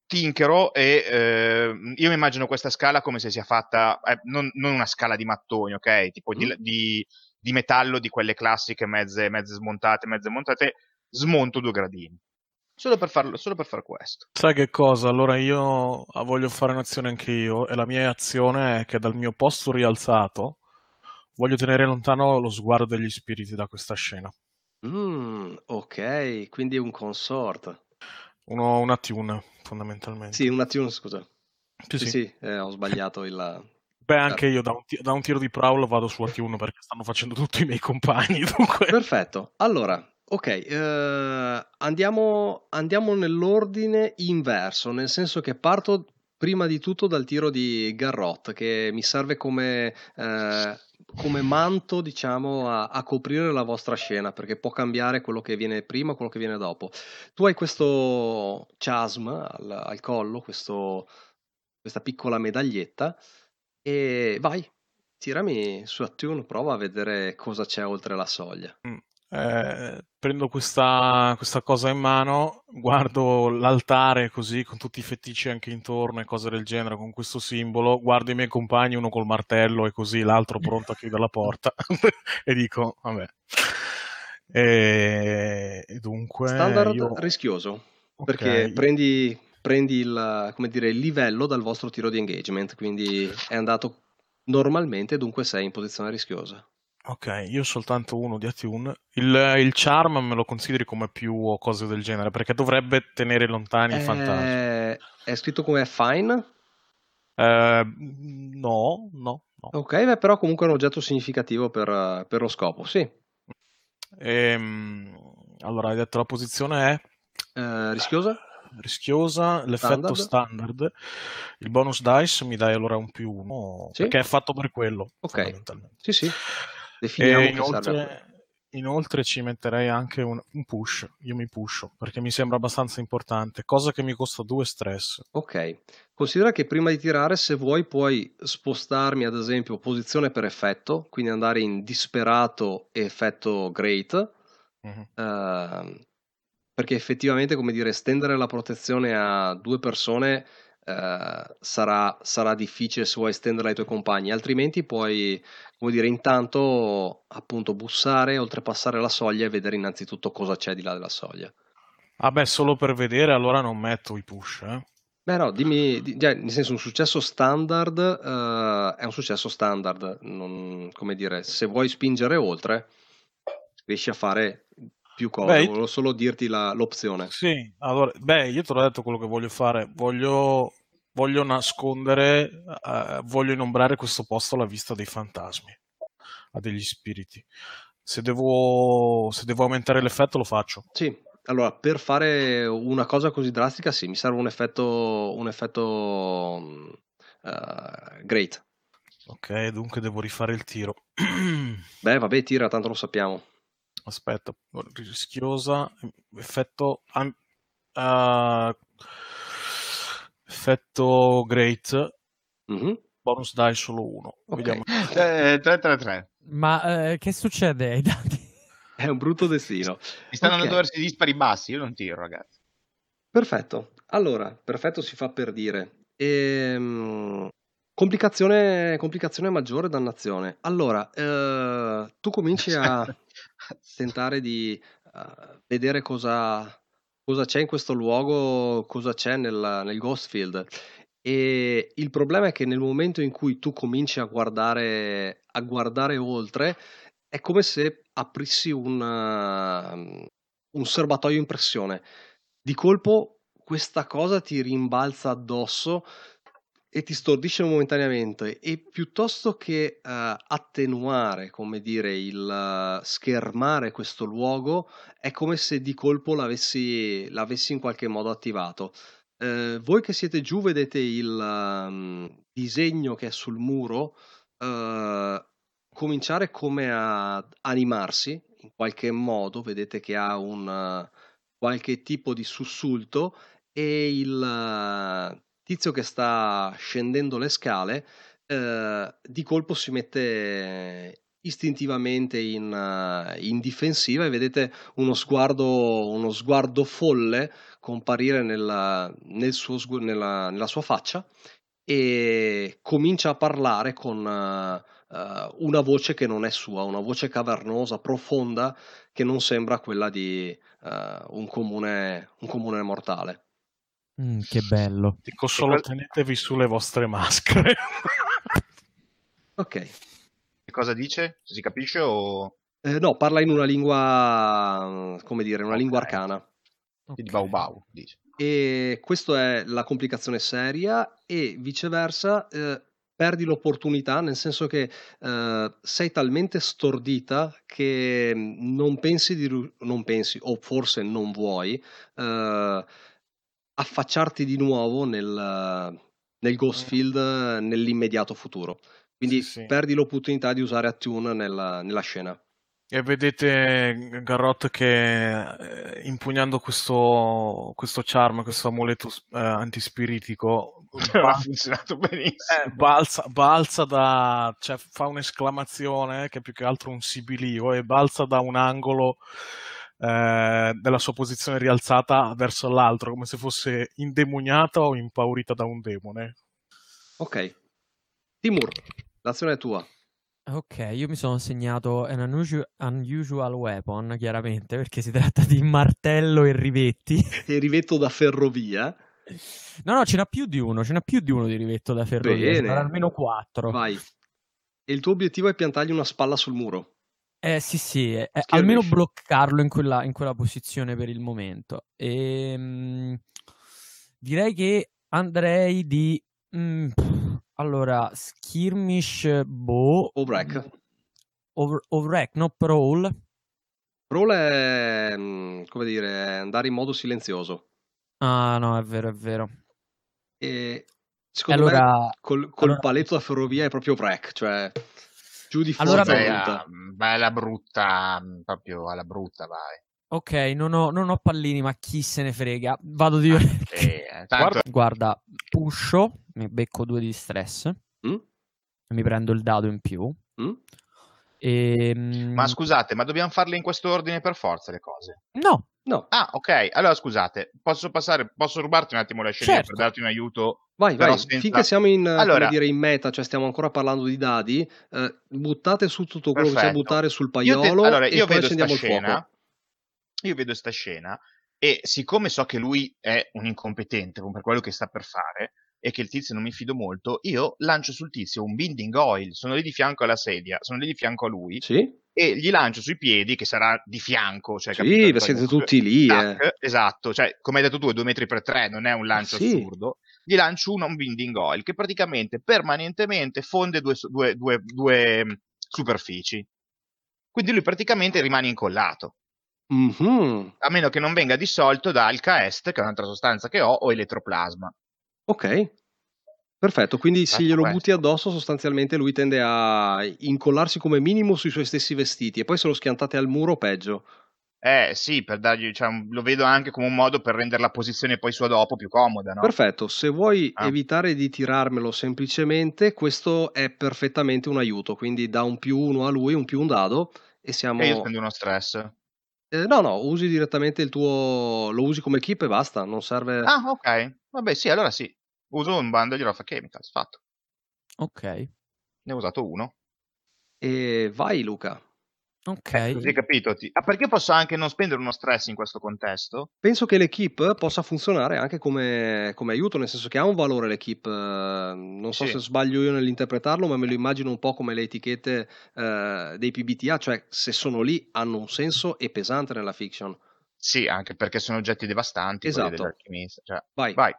Tinkero e eh, io mi immagino questa scala come se sia fatta, eh, non, non, una scala di mattoni, ok? Tipo mm. di, di, di, metallo di quelle classiche, mezze, mezze smontate, mezze montate, smonto due gradini. Solo per, farlo, solo per fare questo. Sai che cosa? Allora io ah, voglio fare un'azione anche io e la mia azione è che dal mio posto rialzato voglio tenere lontano lo sguardo degli spiriti da questa scena. Mm, ok, quindi un consort. Uno, un attune, fondamentalmente. Sì, un attune, scusa. Sì, sì, sì. sì eh, ho sbagliato il... Beh, anche io da un, t- da un, tiro di Prowl vado su Attune perché stanno facendo tutti i miei compagni. Dunque. Perfetto. Allora, Ok, eh, andiamo, andiamo nell'ordine inverso, nel senso che parto prima di tutto dal tiro di Garrot, che mi serve come, eh, come manto, diciamo, a, a, coprire la vostra scena, perché può cambiare quello che viene prima quello che viene dopo. Tu hai questo chasm al, al collo, questo, questa piccola medaglietta, e vai, tirami su Attune, prova a vedere cosa c'è oltre la soglia. Mm. Eh, prendo questa, questa, cosa in mano, guardo l'altare così con tutti i feticci anche intorno e cose del genere con questo simbolo, guardo i miei compagni, uno col martello e così l'altro pronto a chiudere la porta e dico, vabbè. E, e dunque... Standard io... rischioso, okay. perché prendi, prendi il, dire, il livello dal vostro tiro di engagement, quindi è andato normalmente, dunque sei in posizione rischiosa. Ok, io soltanto uno di Attune. Il, il charm me lo consideri come più o cose del genere, perché dovrebbe tenere lontani i fantasmi. Eh, è scritto come fine? Eh, no, no, no. Ok, beh, però comunque è un oggetto significativo per, per lo scopo, sì. Ehm, allora, hai detto la posizione è? Eh, rischiosa? rischiosa, l'effetto standard. standard. il bonus dice mi dai allora un più uno, sì? perché è fatto per quello. Ok, sì sì. Definiamo inoltre, inoltre, ci metterei anche un, un, push. Io mi pusho perché mi sembra abbastanza importante, cosa che mi costa due stress. Ok. Considera che prima di tirare, se vuoi, puoi spostarmi ad esempio posizione per effetto, quindi andare in disperato e effetto great. Mm-hmm. Uh, perché effettivamente, come dire, estendere la protezione a due persone eh, sarà, sarà, difficile se vuoi estenderla ai tuoi compagni, altrimenti puoi, come dire, intanto appunto bussare, oltrepassare la soglia e vedere innanzitutto cosa c'è di là della soglia. Ah beh, solo per vedere allora non metto i push, eh? Beh no, dimmi, di, cioè, nel senso un successo standard uh, è un successo standard, non, come dire, se vuoi spingere oltre riesci a fare più cose, beh, volevo solo dirti la, l'opzione. Sì, allora, beh, io te l'ho detto quello che voglio fare, voglio, voglio nascondere, uh, voglio inombrare questo posto alla vista dei fantasmi, a degli spiriti. Se devo, se devo aumentare l'effetto lo faccio. Sì, allora, per fare una cosa così drastica, sì, mi serve un effetto, un effetto uh, great. Ok, dunque devo rifare il tiro. Beh, vabbè, tira, tanto lo sappiamo aspetta, rischiosa, effetto, uh, effetto great, mm-hmm. bonus die solo uno. Okay. 3-3-3. Eh, Ma eh, che succede ai dati? È un brutto destino. Mi stanno okay. andando verso i dispari bassi, io non tiro ragazzi. Perfetto, allora, perfetto si fa per dire. Ehm, complicazione, complicazione maggiore, dannazione. Allora, eh, tu cominci a tentare di uh, vedere cosa, cosa, c'è in questo luogo, cosa c'è nel, nel Ghost Field. E il problema è che nel momento in cui tu cominci a guardare, a guardare oltre, è come se aprissi un, uh, un serbatoio in pressione. Di colpo questa cosa ti rimbalza addosso e ti stordisce momentaneamente e piuttosto che uh, attenuare, come dire, il uh, schermare questo luogo, è come se di colpo l'avessi, l'avessi in qualche modo attivato. Uh, voi che siete giù vedete il um, disegno che è sul muro cominciare come a animarsi in qualche modo, vedete che ha un qualche tipo di sussulto e il tizio che sta scendendo le scale eh, di colpo si mette istintivamente in, uh, in, difensiva e vedete uno sguardo, uno sguardo folle comparire nella, nel suo, nella, nella, sua faccia e comincia a parlare con uh, uh, una voce che non è sua, una voce cavernosa, profonda, che non sembra quella di un comune, un comune mortale. Mm, che bello. Dico solo quel... tenetevi sulle vostre maschere. ok. Che cosa dice? Si capisce o... Eh, no, parla in una lingua, come dire, una okay. lingua arcana. Okay. Di Bau Bau, dice. E questa è la complicazione seria e viceversa eh, perdi l'opportunità, nel senso che eh, sei talmente stordita che non pensi, di, non pensi o forse non vuoi eh, affacciarti di nuovo nel, nel Ghost mm. Field nell'immediato futuro. Quindi sì, sì. perdi l'opportunità di usare Attune nella, nella scena. E vedete Garrot che eh, impugnando questo, questo charm, questo amuleto eh, antispiritico, ba- ha funzionato benissimo. Eh, balza, balza, da, cioè fa un'esclamazione che è più che altro un sibilio e balza da un angolo eh, della sua posizione rialzata verso l'altro, come se fosse indemoniata o impaurita da un demone. Ok. Timur, l'azione è tua. Ok, io mi sono segnato an unusual, unusual weapon, chiaramente, perché si tratta di martello e rivetti. E rivetto da ferrovia. No, no, ce n'ha più di uno, ce n'ha più di uno di rivetto da ferrovia, Bene. almeno quattro. Vai. E il tuo obiettivo è piantargli una spalla sul muro. Eh sì, sì, eh, almeno bloccarlo in quella, in quella, posizione per il momento. E, ehm, direi che andrei di... Mh, mm, allora, skirmish bow. Ovrack. Over, ovrack, no brawl. Brawl è, mm, come dire, andare in modo silenzioso. Ah, no, è vero, è vero. E secondo allora, me col, col allora... paletto da ferrovia è proprio wreck, cioè giù di allora, brutta. Vai alla brutta, proprio alla brutta vai. Ok, non ho, non ho, pallini, ma chi se ne frega. Vado di... Ah, eh, tanto... guarda, guarda, pusho, mi becco due di stress, mm? mi prendo il dado in più. Mm? E... Ehm, ma scusate, ma dobbiamo farle in questo ordine per forza le cose? No. No. Ah, ok. Allora scusate, posso passare, posso rubarti un attimo la scena certo. per darti un aiuto? Vai, vai. Senza... Finché siamo in, allora... dire, in meta, cioè stiamo ancora parlando di dadi, eh, buttate su tutto quello Perfetto. che c'è buttare sul paiolo io te... allora, io e vedo poi scena, Io vedo sta scena e siccome so che lui è un incompetente per quello che sta per fare, e che il tizio non mi fido molto, io lancio sul tizio un binding oil, sono lì di fianco alla sedia, sono lì di fianco a lui, sì? e gli lancio sui piedi, che sarà di fianco. Cioè, sì, capito? siete tutti lì. Tac, eh. Esatto, cioè, come hai detto tu, è due metri per tre, non è un lancio sì. assurdo. Gli lancio uno, un binding oil, che praticamente permanentemente fonde due, due, due, due superfici. Quindi lui praticamente rimane incollato. Mm-hmm. A meno che non venga dissolto da Alka-Est, che è un'altra sostanza che ho, o elettroplasma. Ok. Perfetto, quindi se glielo butti addosso sostanzialmente lui tende a incollarsi come minimo sui suoi stessi vestiti e poi se lo schiantate al muro peggio. Eh sì, per dargli, cioè, lo vedo anche come un modo per rendere la posizione poi sua dopo più comoda, no? Perfetto, se vuoi ah. evitare di tirarmelo semplicemente, questo è perfettamente un aiuto, quindi da un più uno a lui, un più un dado e siamo... E io spendo uno stress. Eh, no, no, usi direttamente il tuo... lo usi come keep e basta, non serve... Ah, ok. Vabbè, sì, allora sì. Uso un bandage of chemicals, fatto. Ok. Ne ho usato uno. E vai Luca. Ok. Eh, così capito. Ah, perché posso anche non spendere uno stress in questo contesto? Penso che l'equipe possa funzionare anche come, come aiuto, nel senso che ha un valore l'equipe. non so sì. se sbaglio io nell'interpretarlo, ma me lo immagino un po' come le etichette eh, dei PBTA, cioè se sono lì hanno un senso e pesante nella fiction. Sì, anche perché sono oggetti devastanti. Esatto. Cioè, vai. vai.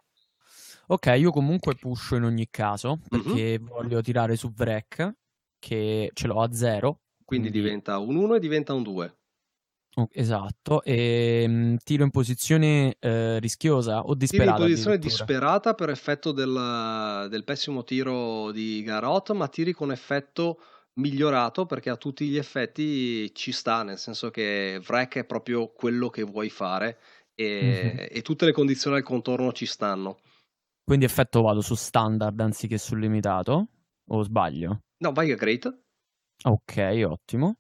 Ok, io comunque pusho in ogni caso perché mm-hmm. voglio tirare su Vrek che ce l'ho a zero. Quindi, quindi... diventa un 1 e diventa un 2. Oh, esatto, e mh, mm, tiro in posizione eh, rischiosa o disperata? Tiri in posizione disperata per effetto del, del, pessimo tiro di Garot, ma tiri con effetto migliorato perché a tutti gli effetti ci sta, nel senso che Vrek è proprio quello che vuoi fare e, mm-hmm. e tutte le condizioni al contorno ci stanno. Quindi effetto vado su standard anziché sul limitato? O sbaglio? No, vai a great. Ok, ottimo.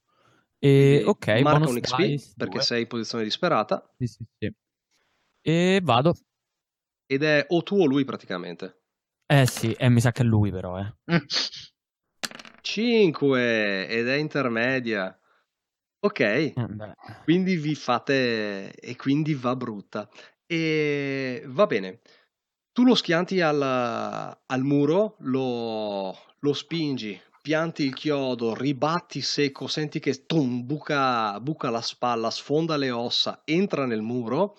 E, ok, marca un XP dice, perché 2. sei in posizione disperata. Sì, sì, sì. E vado. Ed è o tu o lui praticamente. Eh sì, eh, mi sa che è lui però, eh. 5 ed è intermedia. Ok, eh, quindi vi fate e quindi va brutta. E va bene. Tu lo schianti al, al muro, lo, lo, spingi, pianti il chiodo, ribatti secco, senti che tum, buca, buca la spalla, sfonda le ossa, entra nel muro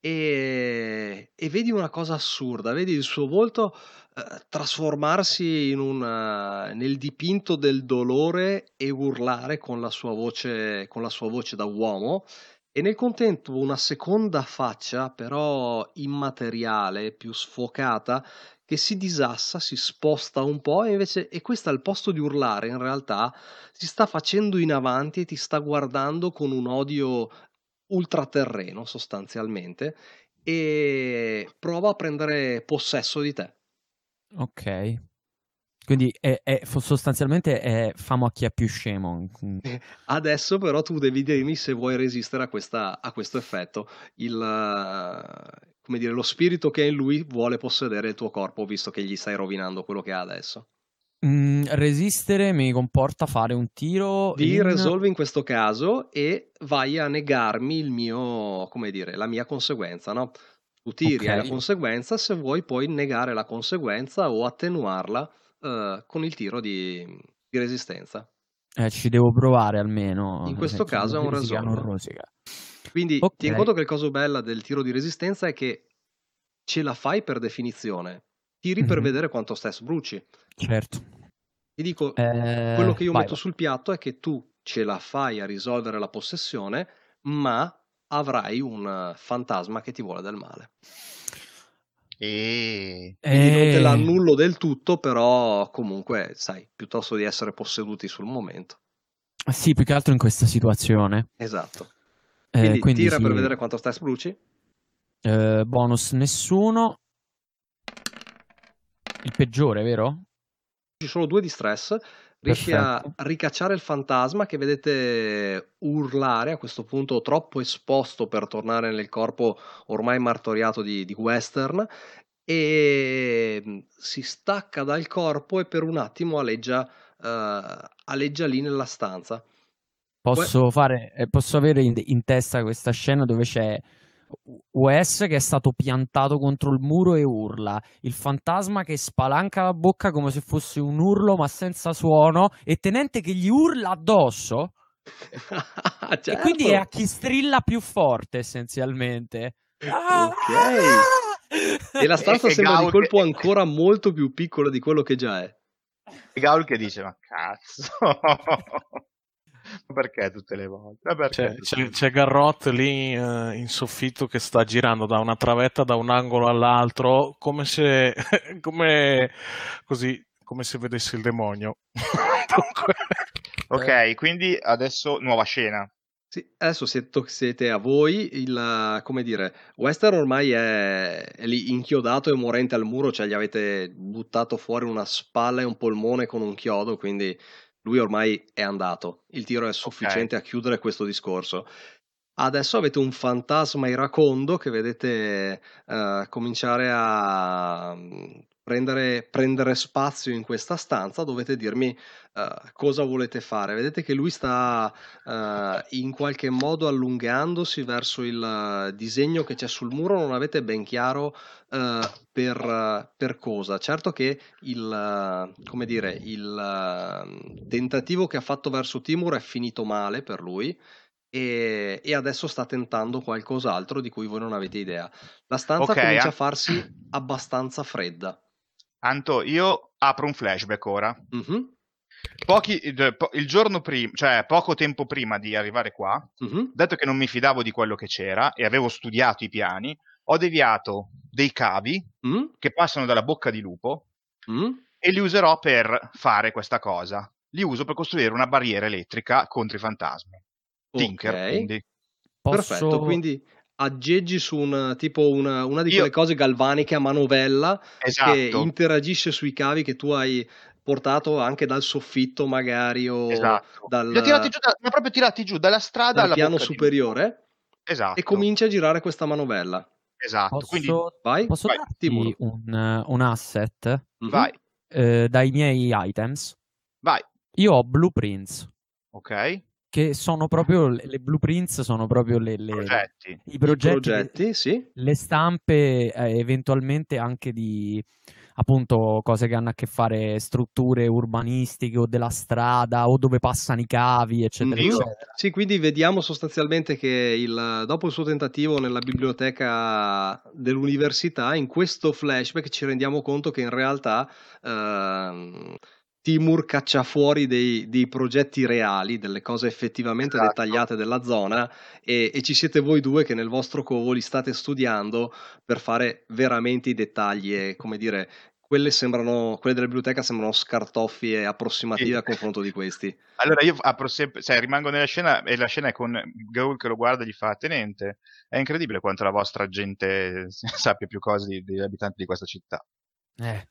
e, e vedi una cosa assurda, vedi il suo volto eh, trasformarsi una, nel dipinto del dolore e urlare con la sua voce, con la sua voce da uomo e nel contempo una seconda faccia, però immateriale, più sfocata, che si disassa, si sposta un po' e invece e questa al posto di urlare in realtà si sta facendo in avanti e ti sta guardando con un odio ultraterreno sostanzialmente e prova a prendere possesso di te. Ok. Quindi è, è, sostanzialmente è famo a chi è più scemo. Adesso però tu devi dirmi se vuoi resistere a, questa, a questo effetto. Il, come dire, lo spirito che è in lui vuole possedere il tuo corpo visto che gli stai rovinando quello che ha adesso. Mm, resistere mi comporta fare un tiro. Di in... resolve in questo caso e vai a negarmi il mio, come dire, la mia conseguenza, no? Tu tiri okay. la conseguenza, se vuoi puoi negare la conseguenza o attenuarla uh, con il tiro di, di resistenza. Eh, ci devo provare almeno. In questo caso è un resolve. Quindi okay. tieni conto che il coso bella del tiro di resistenza è che ce la fai per definizione. Tiri mm-hmm. per mhm. vedere quanto stai bruci. Certo. Ti dico, eh, quello che io vai, metto vai. sul piatto è che tu ce la fai a risolvere la possessione, ma avrai un fantasma che ti vuole del male. E... Quindi non te l'annullo del tutto, però comunque, sai, piuttosto di essere posseduti sul momento. Sì, più che altro in questa situazione. Esatto. Quindi, eh, quindi tira sì. per vedere quanto stai spruci. Eh, bonus nessuno. Il peggiore, vero? Ci sono due di stress. Riesci Perfetto. a ricacciare il fantasma che vedete urlare a questo punto troppo esposto per tornare nel corpo ormai martoriato di, di Western e mm, si stacca dal corpo e per un attimo aleggia, uh, aleggia lì nella stanza. Posso, fare, eh, posso avere in, in, testa questa scena dove c'è US che è stato piantato contro il muro e urla, il fantasma che spalanca la bocca come se fosse un urlo ma senza suono e Tenente che gli urla addosso. certo. E quindi è a chi strilla più forte essenzialmente. Ok. E la stanza e sembra di colpo che... ancora molto più piccola di quello che già è. E Gaul che dice, ma cazzo. perché tutte le volte? C'è, c'è, c'è, Garrot lì eh, in soffitto che sta girando da una travetta da un angolo all'altro come se come, così, come se vedesse il demonio. ok, quindi adesso nuova scena. Sì, adesso siete, siete a voi, il, come dire, Western ormai è, è, lì inchiodato e morente al muro, cioè gli avete buttato fuori una spalla e un polmone con un chiodo, quindi lui ormai è andato, il tiro è sufficiente okay. a chiudere questo discorso. Adesso avete un fantasma iracondo che vedete uh, cominciare a prendere, prendere, spazio in questa stanza. Dovete dirmi uh, cosa volete fare. Vedete che lui sta uh, in qualche modo allungandosi verso il disegno che c'è sul muro. Non avete ben chiaro uh, per, per, cosa. Certo che il, come dire, il tentativo che ha fatto verso Timur è finito male per lui. E, e, adesso sta tentando qualcos'altro di cui voi non avete idea. La stanza okay, comincia a farsi abbastanza fredda. Anto, io apro un flashback ora. Mm-hmm. Pochi, il giorno prima, cioè poco tempo prima di arrivare qua, mm-hmm. detto che non mi fidavo di quello che c'era e avevo studiato i piani, ho deviato dei cavi mm. che passano dalla bocca di lupo mm. e li userò per fare questa cosa. Li uso per costruire una barriera elettrica contro i fantasmi. Tinker, okay. quindi. Posso... Perfetto, quindi aggeggi su un, tipo una, una di quelle Io... cose galvaniche a manovella esatto. che interagisce sui cavi che tu hai portato anche dal soffitto magari o esatto. dal... Li ho tirati giù, da, li ho proprio tirati giù dalla strada dal piano superiore esatto. e comincia a girare questa manovella. Esatto, posso, quindi vai, posso vai, darti un, un, asset mm-hmm. vai. Eh, dai miei items? Vai. Io ho blueprints. Ok. Che sono proprio le, le blueprints, sono proprio le, le progetti. i progetti, I progetti sì. le stampe eh, eventualmente anche di appunto cose che hanno a che fare strutture urbanistiche o della strada o dove passano i cavi, eccetera, eccetera. Sì, quindi vediamo sostanzialmente che il, dopo il suo tentativo nella biblioteca dell'università, in questo flashback ci rendiamo conto che in realtà... Ehm, Timur caccia fuori dei, dei, progetti reali, delle cose effettivamente esatto. dettagliate della zona e, e, ci siete voi due che nel vostro covo li state studiando per fare veramente i dettagli e come dire quelle, sembrano, quelle della biblioteca sembrano scartoffie approssimative sì. a confronto di questi. Allora io apro sempre, cioè, rimango nella scena e la scena è con Gaul che lo guarda e gli fa tenente, è incredibile quanto la vostra gente sappia più cose degli abitanti di questa città. Eh,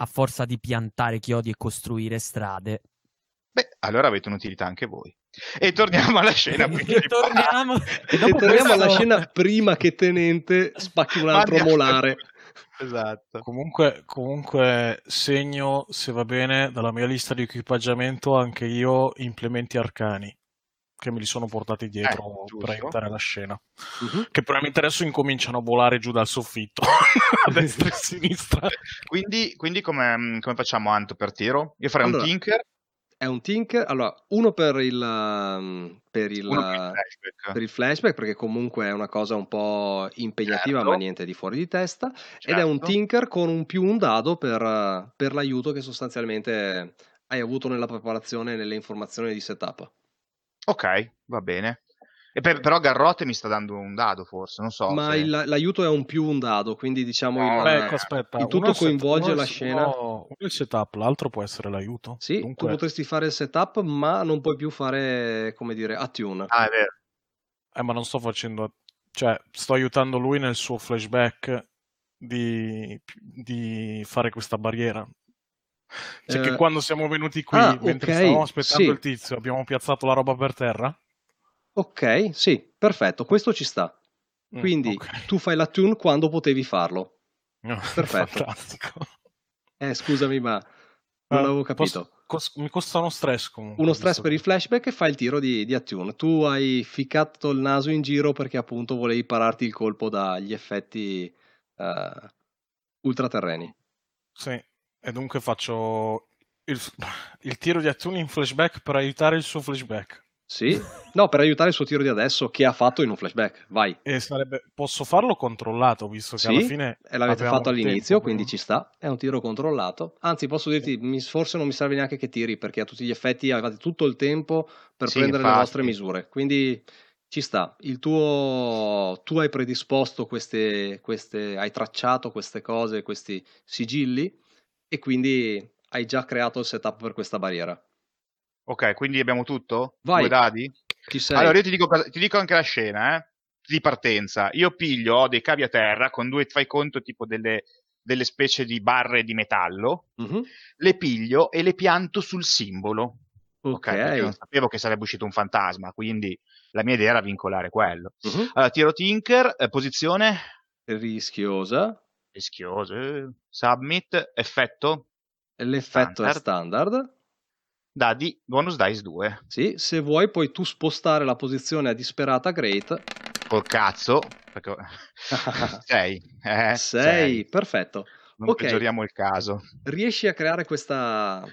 a forza di piantare chiodi e costruire strade. Beh, allora avete un'utilità anche voi. E torniamo alla scena. e torniamo, e e torniamo alla scena prima che Tenente spacchi un altro molare. Esatto. Comunque, comunque, segno, se va bene, dalla mia lista di equipaggiamento anche io implementi arcani che me li sono portati dietro eh, per aiutare la scena. Uh-huh. Che probabilmente adesso incominciano a volare giù dal soffitto, a destra e a sinistra. Quindi, quindi come, come, facciamo Anto per tiro? Io farei allora, un tinker è un Tinker, allora, uno per il, um, per il, flashback. per il flashback, perché comunque è una cosa un po' impegnativa, certo. ma niente di fuori di testa, certo. ed è un certo. Tinker con un più un dado per, per l'aiuto che sostanzialmente hai avuto nella preparazione e nelle informazioni di setup. Ok, va bene. E per, però Garrote mi sta dando un dado, forse, non so. Ma se... il, l'aiuto è un più un dado, quindi diciamo no, il, ecco, aspetta, il tutto coinvolge set, la scena. Uno il setup, l'altro può essere l'aiuto. Sì, Dunque... tu potresti fare il setup, ma non puoi più fare, come dire, attune. Ah, è vero. Eh, ma non sto facendo... Cioè, sto aiutando lui nel suo flashback di, di fare questa barriera. Cioè, eh... che quando siamo venuti qui, ah, mentre okay. stavamo aspettando sì. il tizio, abbiamo piazzato la roba per terra? Ok, sì, perfetto, questo ci sta. Mm, Quindi mm, okay. tu fai la tune quando potevi farlo. No, perfetto. Fantastico. Eh, scusami, ma non uh, avevo capito. Cos- mi costa uno stress comunque. Uno stress per il flashback e fai il tiro di, di attune. Tu hai ficcato il naso in giro perché appunto volevi pararti il colpo dagli effetti uh, ultraterreni. Sì, e dunque faccio il, il tiro di attune in flashback per aiutare il suo flashback. Sì, no, per aiutare il suo tiro di adesso che ha fatto in un flashback. Vai. E sarebbe... Posso farlo controllato, visto che sì, alla fine. E l'avete fatto all'inizio, tempo, quindi ci sta. È un tiro controllato. Anzi, posso dirti, forse non mi serve neanche che tiri, perché a tutti gli effetti avevate tutto il tempo per sì, prendere infatti. le vostre misure. Quindi ci sta. Il tuo... Tu hai predisposto queste, queste. Hai tracciato queste cose, questi sigilli, e quindi hai già creato il setup per questa barriera. Ok, quindi abbiamo tutto? Vai. Due dadi? Ci sei. Allora io ti dico, ti dico anche la scena, eh? Di partenza. Io piglio, ho dei cavi a terra con due, fai conto, tipo delle, delle specie di barre di metallo, uh-huh. le piglio e le pianto sul simbolo. Ok. okay non sapevo che sarebbe uscito un fantasma, quindi la mia idea era vincolare quello. Uh-huh. Allora, tiro Tinker, eh, posizione? Rischiosa. Rischiosa. Eh. Submit, effetto? L'effetto standard. è standard dadi bonus dice 2. Sì, se vuoi puoi tu spostare la posizione a disperata great. Col cazzo, 6. 6, perfetto. Non okay. peggioriamo il caso. Riesci a creare questa,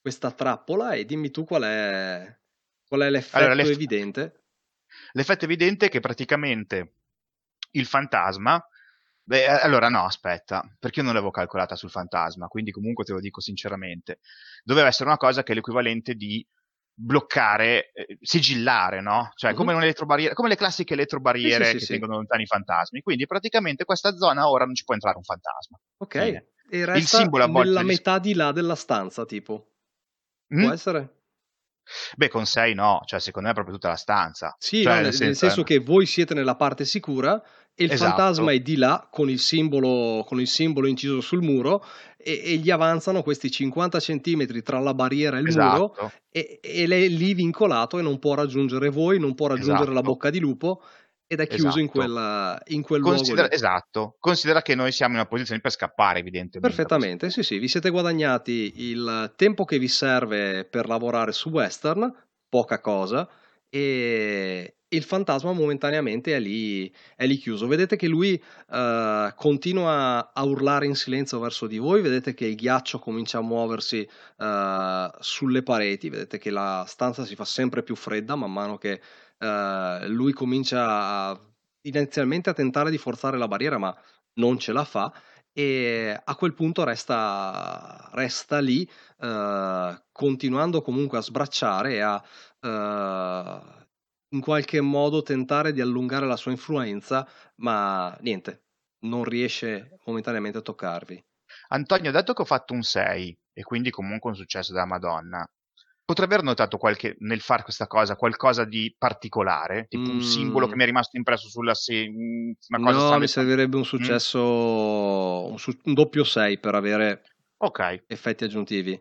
questa trappola e dimmi tu qual è, qual è l'effetto allora, l'eff... evidente. L'effetto evidente è che praticamente il fantasma Beh, allora no, aspetta, perché io non l'avevo calcolata sul fantasma, quindi comunque te lo dico sinceramente. Doveva essere una cosa che è l'equivalente di bloccare, eh, sigillare, no? Cioè uh-huh. come, come, le classiche elettrobarriere sì, sì, che sì, tengono lontani i fantasmi. Quindi praticamente questa zona ora non ci può entrare un fantasma. Ok, Fine. e resta Il simbolo nella metà di là della stanza, tipo. Mm? Può essere? Beh, con 6 no, cioè secondo me è proprio tutta la stanza. Sì, cioè, no, nel, senso... nel senso che voi siete nella parte sicura e il esatto. fantasma è di là con il simbolo, con il simbolo inciso sul muro e, e, gli avanzano questi 50 centimetri tra la barriera e il esatto. muro e, e è lì vincolato e non può raggiungere voi, non può raggiungere esatto. la bocca di lupo ed è chiuso in, esatto. quella, in quel Considera, luogo. Esatto, considera che noi siamo in una posizione per scappare, evidentemente. Perfettamente, sì, sì, vi siete guadagnati il tempo che vi serve per lavorare su Western, poca cosa, e il fantasma momentaneamente è lì, è lì chiuso. Vedete che lui uh, continua a urlare in silenzio verso di voi, vedete che il ghiaccio comincia a muoversi uh, sulle pareti, vedete che la stanza si fa sempre più fredda man mano che uh, lui comincia a, inizialmente a tentare di forzare la barriera, ma non ce la fa e a quel punto resta, resta lì, eh, continuando comunque a sbracciare e a eh, in qualche modo tentare di allungare la sua influenza, ma niente, non riesce momentaneamente a toccarvi. Antonio, dato che ho fatto un 6 e quindi comunque un successo della Madonna, potrei aver notato qualche, nel fare questa cosa qualcosa di particolare, tipo mm. un simbolo che mm. mi è rimasto impresso sulla se- mm, una cosa No, mi servirebbe un mm. successo, mm. un, su- un, doppio 6 per avere okay. effetti aggiuntivi.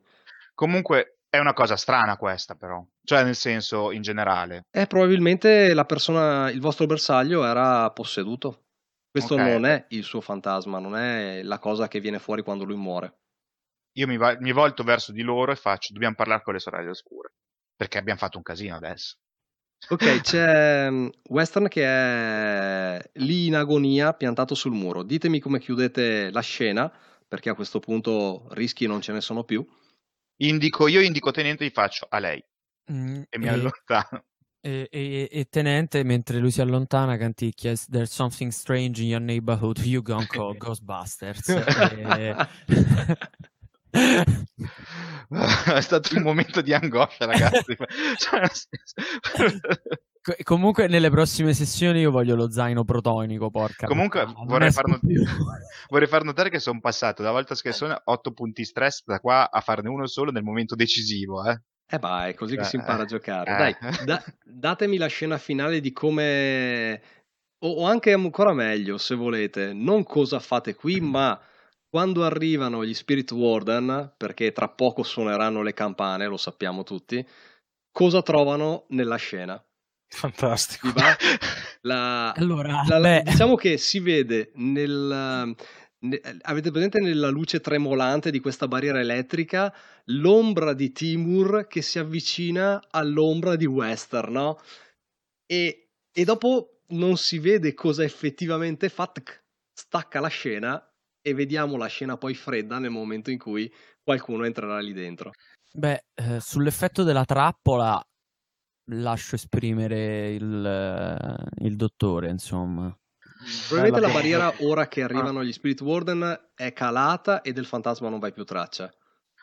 Comunque è una cosa strana questa però, cioè nel senso in generale. Eh, probabilmente la persona, il vostro bersaglio era posseduto. Questo okay. non è il suo fantasma, non è la cosa che viene fuori quando lui muore io mi, va- mi volto verso di loro e faccio dobbiamo parlare con le sorelle oscure perché abbiamo fatto un casino adesso ok c'è mm, Western che è lì in agonia piantato sul muro ditemi come chiudete la scena perché a questo punto rischi non ce ne sono più indico io indico tenente e gli faccio a lei. Mm, e mi e... allontano. e, e, e, tenente, mentre lui si allontana, canticchia There's something strange in your neighborhood, you call Ghostbusters. e... è stato un momento di angoscia, ragazzi. Cioè, comunque, nelle prossime sessioni io voglio lo zaino protonico. Porca Comunque, vorrei far, not- vorrei far, notare che sono passato da volta scherzosa 8 punti stress da qua a farne uno solo nel momento decisivo. Eh, eh bah, è così che eh, si impara a giocare. Eh. Dai, da- datemi la scena finale di come. O anche ancora meglio, se volete, non cosa fate qui, ma quando arrivano gli Spirit Warden, perché tra poco suoneranno le campane, lo sappiamo tutti, cosa trovano nella scena? Fantastico. La, allora, la, la, diciamo che si vede nel... Ne, avete presente nella luce tremolante di questa barriera elettrica l'ombra di Timur che si avvicina all'ombra di Western, no? E, e dopo non si vede cosa effettivamente fa, stacca la scena e vediamo la scena poi fredda nel momento in cui qualcuno entrerà lì dentro. Beh, eh, sull'effetto della trappola lascio esprimere il, eh, il dottore, insomma. Probabilmente la barriera ora che arrivano gli Spirit Warden è calata e del fantasma non vai più traccia.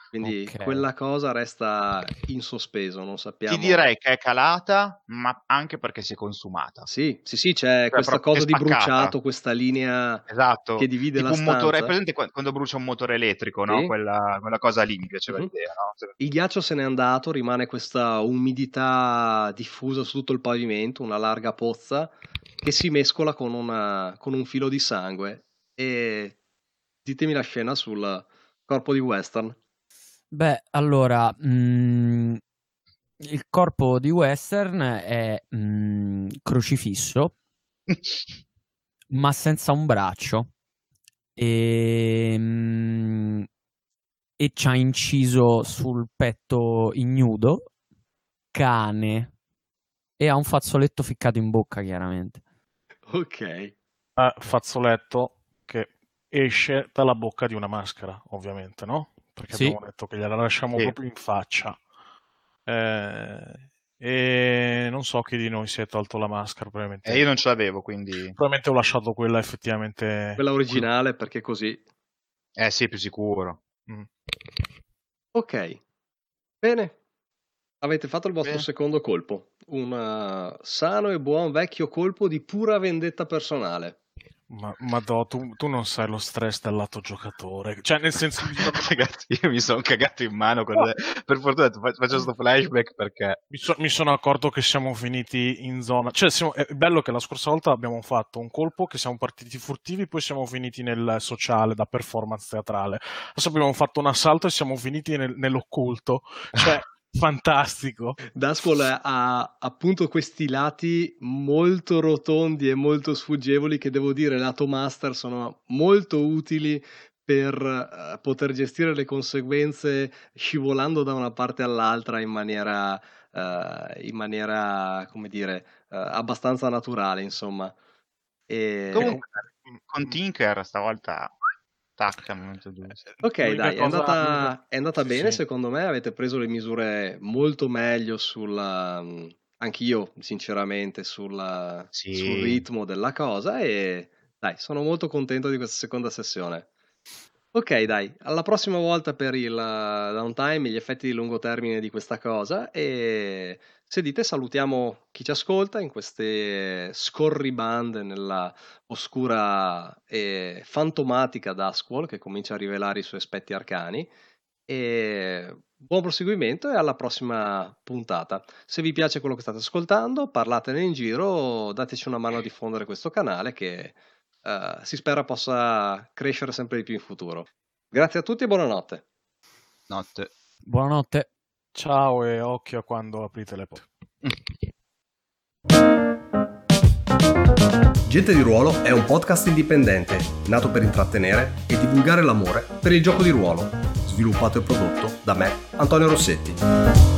Quindi okay. quella cosa resta in sospeso, non sappiamo. Ti direi che è calata, ma anche perché si è consumata. Sì, sì, sì, c'è cioè, questa cosa di bruciato, questa linea esatto. che divide tipo la stanza. Motore, è presente quando brucia un motore elettrico, no? Quella, quella, cosa lì mi piaceva uh-huh. l'idea, no? Il ghiaccio se n'è andato, rimane questa umidità diffusa su tutto il pavimento, una larga pozza che si mescola con, una, con un filo di sangue. E ditemi la scena sul corpo di Western. Beh, allora, mhmm, il corpo di Western è, mhmm, crocifisso ma senza un braccio. Ehm, e c'ha inciso sul petto ignudo cane e ha un fazzoletto ficcato in bocca, chiaramente. Ok. Eh, fazzoletto che esce dalla bocca di una maschera, ovviamente, no? Perché sì. abbiamo detto che gliela lasciamo sì. proprio in faccia. Eh, e non so chi di noi si è tolto la maschera. Probabilmente. Eh, io non ce l'avevo, quindi. Probabilmente ho lasciato quella effettivamente. Quella originale, perché così. Eh sì, più sicuro. Mm. Ok. Bene. Avete fatto il vostro Bene. secondo colpo. Un sano e buon vecchio colpo di pura vendetta personale. Ma, ma do, tu, tu, non sai lo stress del lato giocatore. Cioè, nel senso, ragazzi, io mi sono cagato in mano. Con le... Per fortuna faccio questo flashback perché mi, so, mi, sono accorto che siamo finiti in zona. Cioè, siamo... è bello che la scorsa volta abbiamo fatto un colpo che siamo partiti furtivi, poi siamo finiti nel sociale da performance teatrale. Adesso abbiamo fatto un assalto e siamo finiti nel, nell'occulto. Cioè. Fantastico. Daswall ha appunto questi lati molto rotondi e molto sfuggevoli che devo dire lato master sono molto utili per uh, poter gestire le conseguenze scivolando da una parte all'altra in maniera, uh, in maniera come dire, uh, abbastanza naturale, insomma. E... Comunque, con Tinker stavolta Tac, Ok, dai, è andata, è andata bene sì. secondo me, avete preso le misure molto meglio sulla... anch'io sinceramente sulla, sì. sul ritmo della cosa e dai, sono molto contento di questa seconda sessione. Ok, dai, alla prossima volta per il downtime, gli effetti di lungo termine di questa cosa e se dite salutiamo chi ci ascolta in queste scorribande nella oscura e fantomatica Duskwall che comincia a rivelare i suoi aspetti arcani e buon proseguimento e alla prossima puntata. Se vi piace quello che state ascoltando, parlatene in giro, dateci una mano a diffondere questo canale che uh, si spera possa crescere sempre di più in futuro. Grazie a tutti e buonanotte. Notte. Buonanotte. Ciao e occhio quando aprite le porte. Gente di Ruolo è un podcast indipendente, nato per intrattenere e divulgare l'amore per il gioco di ruolo, sviluppato e prodotto da me, Antonio Rossetti.